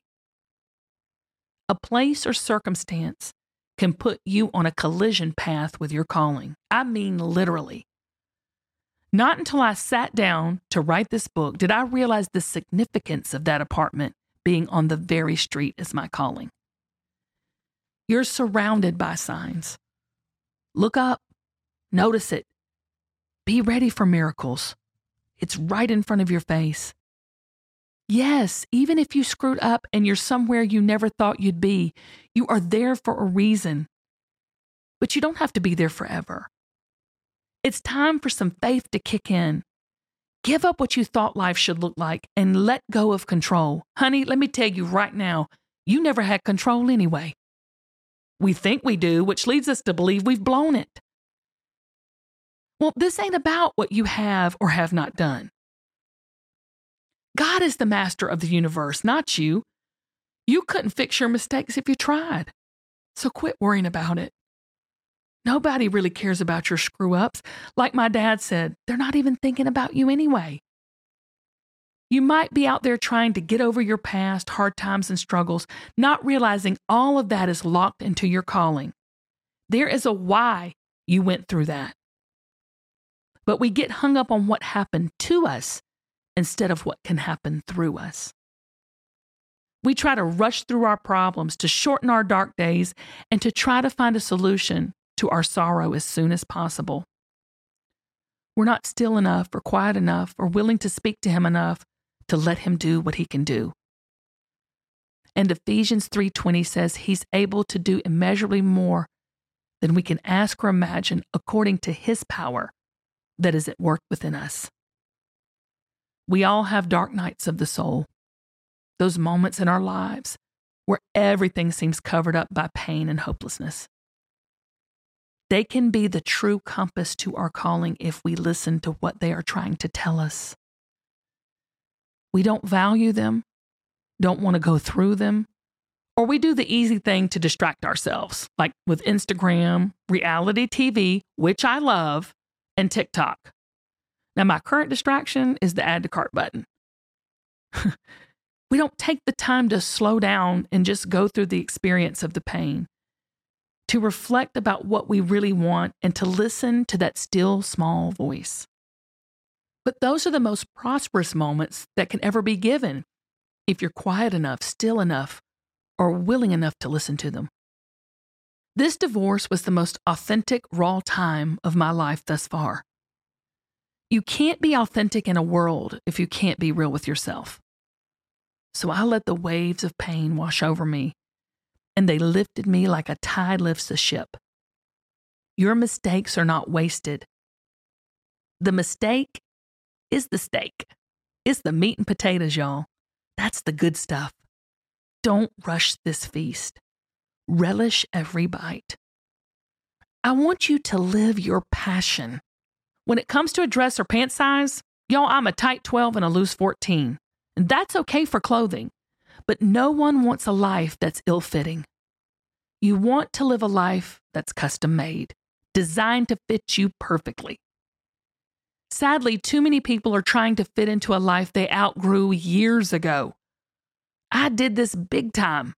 A place or circumstance can put you on a collision path with your calling. I mean, literally. Not until I sat down to write this book did I realize the significance of that apartment being on the very street as my calling. You're surrounded by signs. Look up, notice it, be ready for miracles. It's right in front of your face. Yes, even if you screwed up and you're somewhere you never thought you'd be, you are there for a reason. But you don't have to be there forever. It's time for some faith to kick in. Give up what you thought life should look like and let go of control. Honey, let me tell you right now, you never had control anyway. We think we do, which leads us to believe we've blown it. Well, this ain't about what you have or have not done. God is the master of the universe, not you. You couldn't fix your mistakes if you tried. So quit worrying about it. Nobody really cares about your screw ups. Like my dad said, they're not even thinking about you anyway. You might be out there trying to get over your past, hard times, and struggles, not realizing all of that is locked into your calling. There is a why you went through that. But we get hung up on what happened to us instead of what can happen through us. We try to rush through our problems to shorten our dark days and to try to find a solution to our sorrow as soon as possible. We're not still enough or quiet enough or willing to speak to him enough to let him do what he can do. And Ephesians 3:20 says he's able to do immeasurably more than we can ask or imagine according to his power that is at work within us. We all have dark nights of the soul, those moments in our lives where everything seems covered up by pain and hopelessness. They can be the true compass to our calling if we listen to what they are trying to tell us. We don't value them, don't want to go through them, or we do the easy thing to distract ourselves, like with Instagram, reality TV, which I love, and TikTok. Now, my current distraction is the add to cart button. we don't take the time to slow down and just go through the experience of the pain, to reflect about what we really want, and to listen to that still small voice. But those are the most prosperous moments that can ever be given if you're quiet enough, still enough, or willing enough to listen to them. This divorce was the most authentic, raw time of my life thus far. You can't be authentic in a world if you can't be real with yourself. So I let the waves of pain wash over me, and they lifted me like a tide lifts a ship. Your mistakes are not wasted. The mistake is the steak. It's the meat and potatoes, y'all. That's the good stuff. Don't rush this feast. Relish every bite. I want you to live your passion when it comes to a dress or pant size, y'all, I'm a tight 12 and a loose 14. And that's okay for clothing. But no one wants a life that's ill fitting. You want to live a life that's custom made, designed to fit you perfectly. Sadly, too many people are trying to fit into a life they outgrew years ago. I did this big time.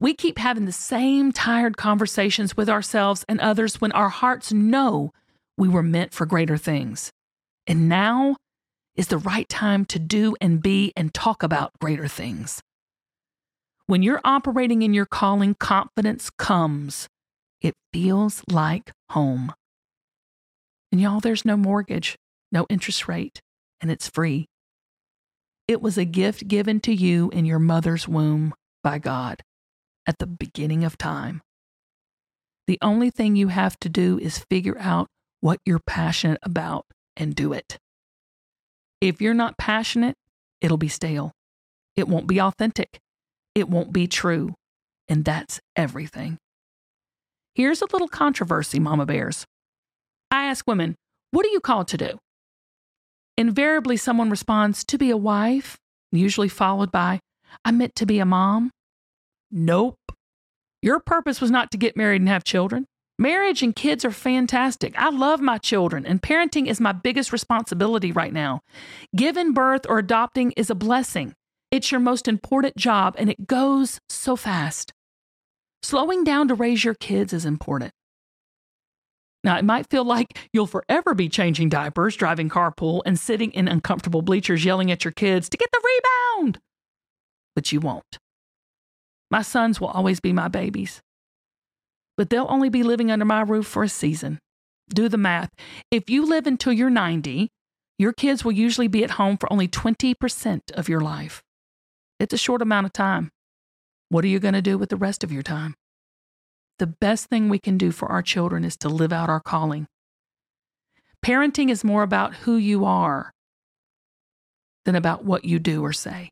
We keep having the same tired conversations with ourselves and others when our hearts know we were meant for greater things. And now is the right time to do and be and talk about greater things. When you're operating in your calling, confidence comes. It feels like home. And y'all, there's no mortgage, no interest rate, and it's free. It was a gift given to you in your mother's womb by God at the beginning of time. The only thing you have to do is figure out what you're passionate about and do it. If you're not passionate, it'll be stale. It won't be authentic. It won't be true. And that's everything. Here's a little controversy, Mama Bears. I ask women, what are you called to do? Invariably, someone responds, to be a wife, usually followed by, I meant to be a mom. Nope. Your purpose was not to get married and have children. Marriage and kids are fantastic. I love my children, and parenting is my biggest responsibility right now. Giving birth or adopting is a blessing. It's your most important job, and it goes so fast. Slowing down to raise your kids is important. Now, it might feel like you'll forever be changing diapers, driving carpool, and sitting in uncomfortable bleachers yelling at your kids to get the rebound. But you won't. My sons will always be my babies. But they'll only be living under my roof for a season. Do the math. If you live until you're 90, your kids will usually be at home for only 20% of your life. It's a short amount of time. What are you going to do with the rest of your time? The best thing we can do for our children is to live out our calling. Parenting is more about who you are than about what you do or say.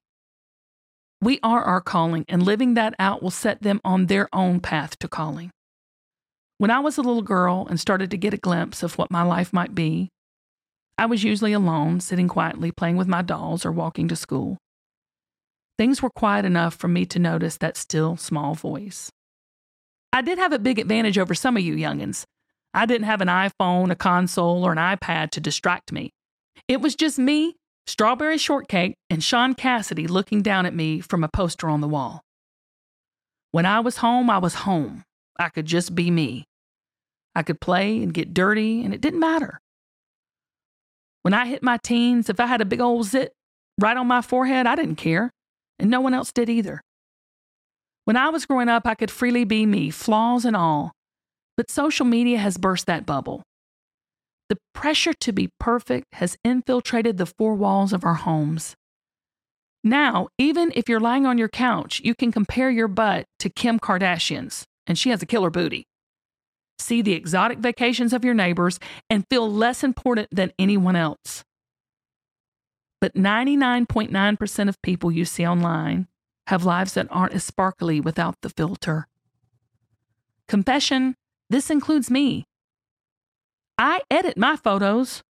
We are our calling, and living that out will set them on their own path to calling. When I was a little girl and started to get a glimpse of what my life might be, I was usually alone, sitting quietly playing with my dolls or walking to school. Things were quiet enough for me to notice that still small voice. I did have a big advantage over some of you youngins. I didn't have an iPhone, a console, or an iPad to distract me. It was just me, strawberry shortcake, and Shaun Cassidy looking down at me from a poster on the wall. When I was home, I was home. I could just be me. I could play and get dirty, and it didn't matter. When I hit my teens, if I had a big old zit right on my forehead, I didn't care, and no one else did either. When I was growing up, I could freely be me, flaws and all. But social media has burst that bubble. The pressure to be perfect has infiltrated the four walls of our homes. Now, even if you're lying on your couch, you can compare your butt to Kim Kardashian's, and she has a killer booty. See the exotic vacations of your neighbors and feel less important than anyone else. But 99.9% of people you see online have lives that aren't as sparkly without the filter. Confession this includes me. I edit my photos,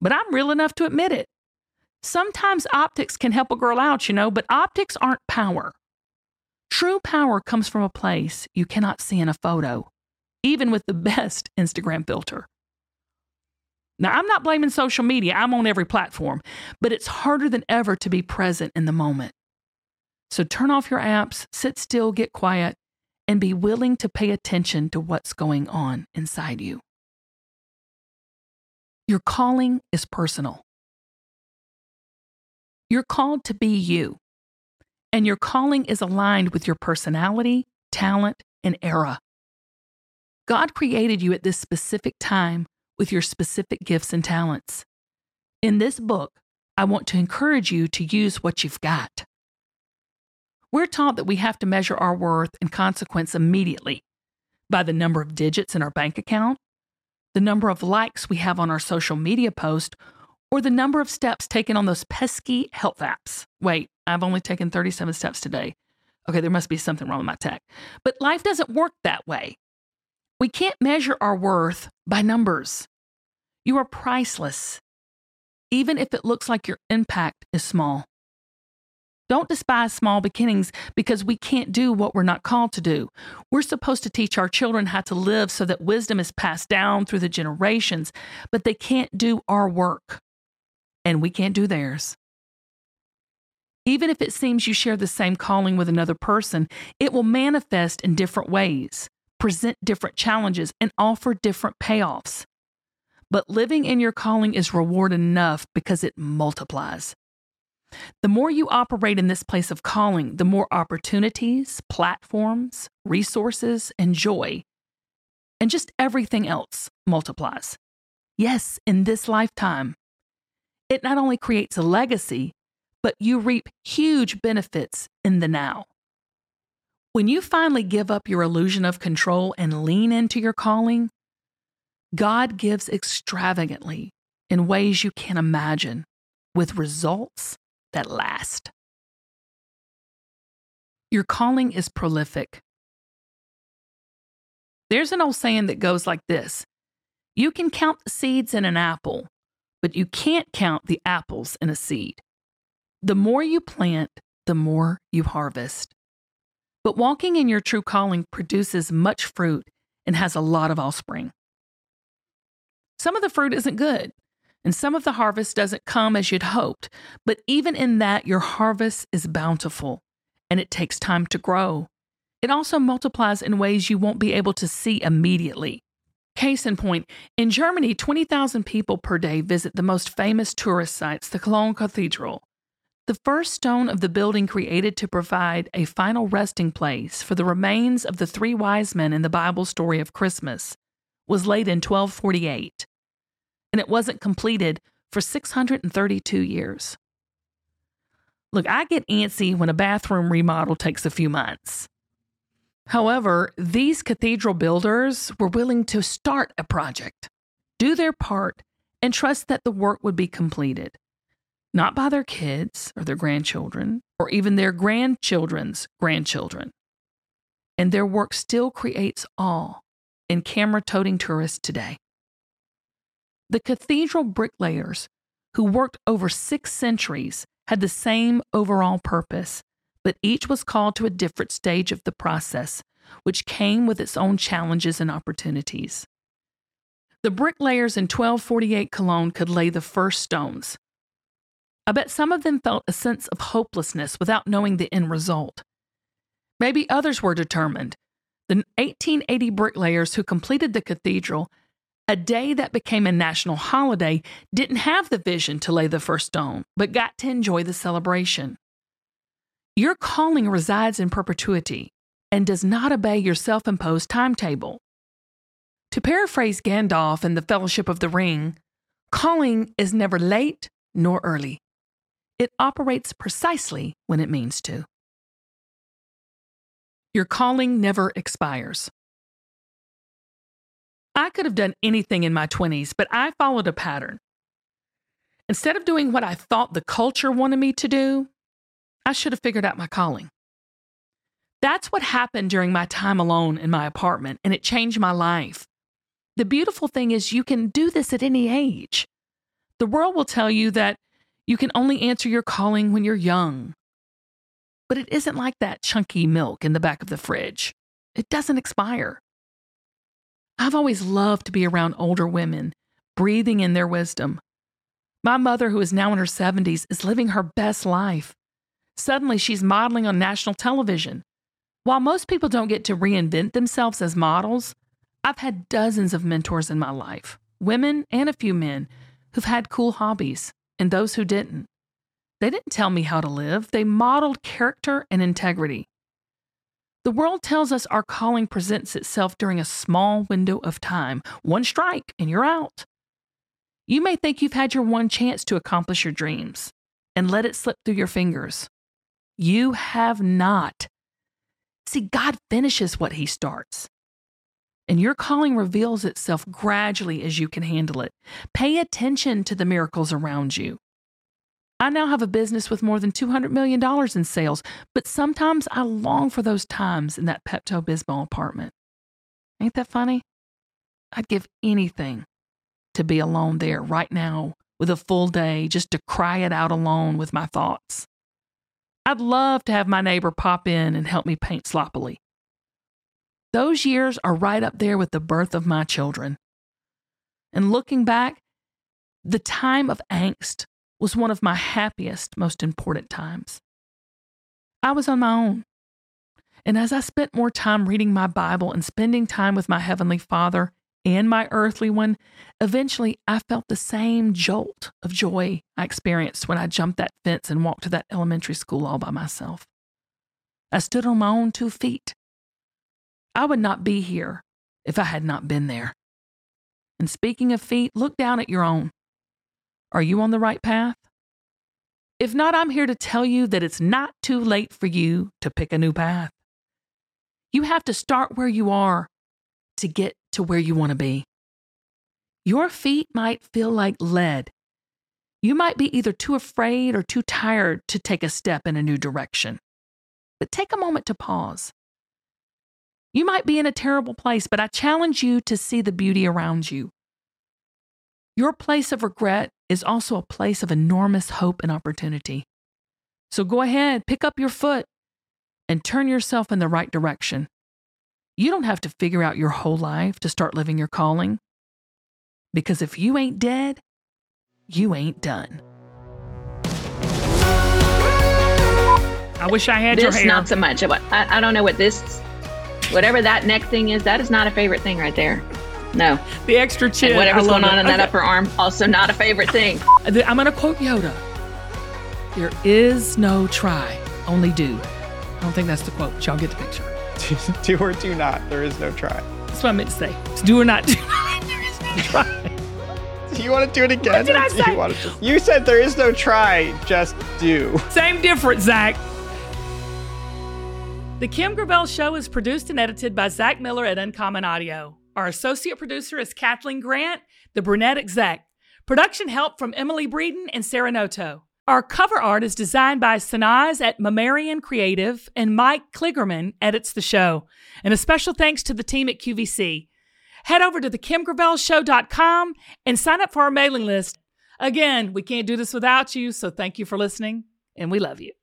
but I'm real enough to admit it. Sometimes optics can help a girl out, you know, but optics aren't power. True power comes from a place you cannot see in a photo, even with the best Instagram filter. Now, I'm not blaming social media, I'm on every platform, but it's harder than ever to be present in the moment. So turn off your apps, sit still, get quiet, and be willing to pay attention to what's going on inside you. Your calling is personal. You're called to be you, and your calling is aligned with your personality, talent, and era. God created you at this specific time with your specific gifts and talents. In this book, I want to encourage you to use what you've got. We're taught that we have to measure our worth and consequence immediately by the number of digits in our bank account, the number of likes we have on our social media post, or the number of steps taken on those pesky health apps. Wait, I've only taken 37 steps today. Okay, there must be something wrong with my tech. But life doesn't work that way. We can't measure our worth by numbers. You are priceless, even if it looks like your impact is small. Don't despise small beginnings because we can't do what we're not called to do. We're supposed to teach our children how to live so that wisdom is passed down through the generations, but they can't do our work, and we can't do theirs. Even if it seems you share the same calling with another person, it will manifest in different ways, present different challenges, and offer different payoffs. But living in your calling is reward enough because it multiplies. The more you operate in this place of calling, the more opportunities, platforms, resources, and joy, and just everything else multiplies. Yes, in this lifetime. It not only creates a legacy, but you reap huge benefits in the now. When you finally give up your illusion of control and lean into your calling, God gives extravagantly in ways you can't imagine, with results that last. Your calling is prolific. There's an old saying that goes like this You can count the seeds in an apple, but you can't count the apples in a seed. The more you plant, the more you harvest. But walking in your true calling produces much fruit and has a lot of offspring. Some of the fruit isn't good, and some of the harvest doesn't come as you'd hoped, but even in that, your harvest is bountiful and it takes time to grow. It also multiplies in ways you won't be able to see immediately. Case in point, in Germany, 20,000 people per day visit the most famous tourist sites, the Cologne Cathedral. The first stone of the building created to provide a final resting place for the remains of the three wise men in the Bible story of Christmas was laid in 1248, and it wasn't completed for 632 years. Look, I get antsy when a bathroom remodel takes a few months. However, these cathedral builders were willing to start a project, do their part, and trust that the work would be completed not by their kids or their grandchildren or even their grandchildren's grandchildren. And their work still creates awe in camera toting tourists today. The cathedral bricklayers, who worked over six centuries, had the same overall purpose, but each was called to a different stage of the process, which came with its own challenges and opportunities. The bricklayers in 1248 Cologne could lay the first stones, I bet some of them felt a sense of hopelessness without knowing the end result. Maybe others were determined. The 1880 bricklayers who completed the cathedral, a day that became a national holiday, didn't have the vision to lay the first stone, but got to enjoy the celebration. Your calling resides in perpetuity and does not obey your self imposed timetable. To paraphrase Gandalf in The Fellowship of the Ring, calling is never late nor early. It operates precisely when it means to. Your calling never expires. I could have done anything in my 20s, but I followed a pattern. Instead of doing what I thought the culture wanted me to do, I should have figured out my calling. That's what happened during my time alone in my apartment, and it changed my life. The beautiful thing is, you can do this at any age. The world will tell you that you can only answer your calling when you're young. But it isn't like that chunky milk in the back of the fridge. It doesn't expire. I've always loved to be around older women, breathing in their wisdom. My mother, who is now in her 70s, is living her best life. Suddenly, she's modeling on national television. While most people don't get to reinvent themselves as models, I've had dozens of mentors in my life, women and a few men, who've had cool hobbies and those who didn't. They didn't tell me how to live, they modeled character and integrity. The world tells us our calling presents itself during a small window of time. One strike and you're out. You may think you've had your one chance to accomplish your dreams and let it slip through your fingers. You have not. See, God finishes what He starts. And your calling reveals itself gradually as you can handle it. Pay attention to the miracles around you. I now have a business with more than $200 million in sales, but sometimes I long for those times in that Pepto Bismol apartment. Ain't that funny? I'd give anything to be alone there right now with a full day just to cry it out alone with my thoughts. I'd love to have my neighbor pop in and help me paint sloppily. Those years are right up there with the birth of my children. And looking back, the time of angst was one of my happiest, most important times. I was on my own. And as I spent more time reading my Bible and spending time with my Heavenly Father and my earthly one, eventually I felt the same jolt of joy I experienced when I jumped that fence and walked to that elementary school all by myself. I stood on my own two feet I would not be here if I had not been there. And speaking of feet, look down at your own. Are you on the right path? If not, I'm here to tell you that it's not too late for you to pick a new path. You have to start where you are to get to where you want to be. Your feet might feel like lead. You might be either too afraid or too tired to take a step in a new direction. But take a moment to pause you might be in a terrible place, but I challenge you to see the beauty around you. Your place of regret is also a place of enormous hope and opportunity. So go ahead, pick up your foot, and turn yourself in the right direction. You don't have to figure out your whole life to start living your calling. Because if you ain't dead, you ain't done. I wish I had this your hair. not so much. I, I don't know what this whatever that neck thing is, that is not a favorite thing right there. No. The extra chin. And whatever's I love going on it. in that upper arm, also not a favorite thing. I'm going to quote Yoda. There is no try, only do. I don't think that's the quote. Y'all get the picture. do or do not. There is no try. That's what I meant to say. It's do or not do. there is no try. Do you want to do it again? What did I say? You, want to just, you said there is no try, just do. Same difference, Zach. The Kim Gravel Show is produced and edited by Zach Miller at Uncommon Audio. Our associate producer is Kathleen Grant, the brunette exec. Production help from Emily Breeden and Sarah Noto. Our cover art is designed by Sanaz at Mammarian Creative, and Mike Kligerman edits the show. And a special thanks to the team at QVC. Head over to thekimgravelshow.com and sign up for our mailing list. Again, we can't do this without you, so thank you for listening, and we love you.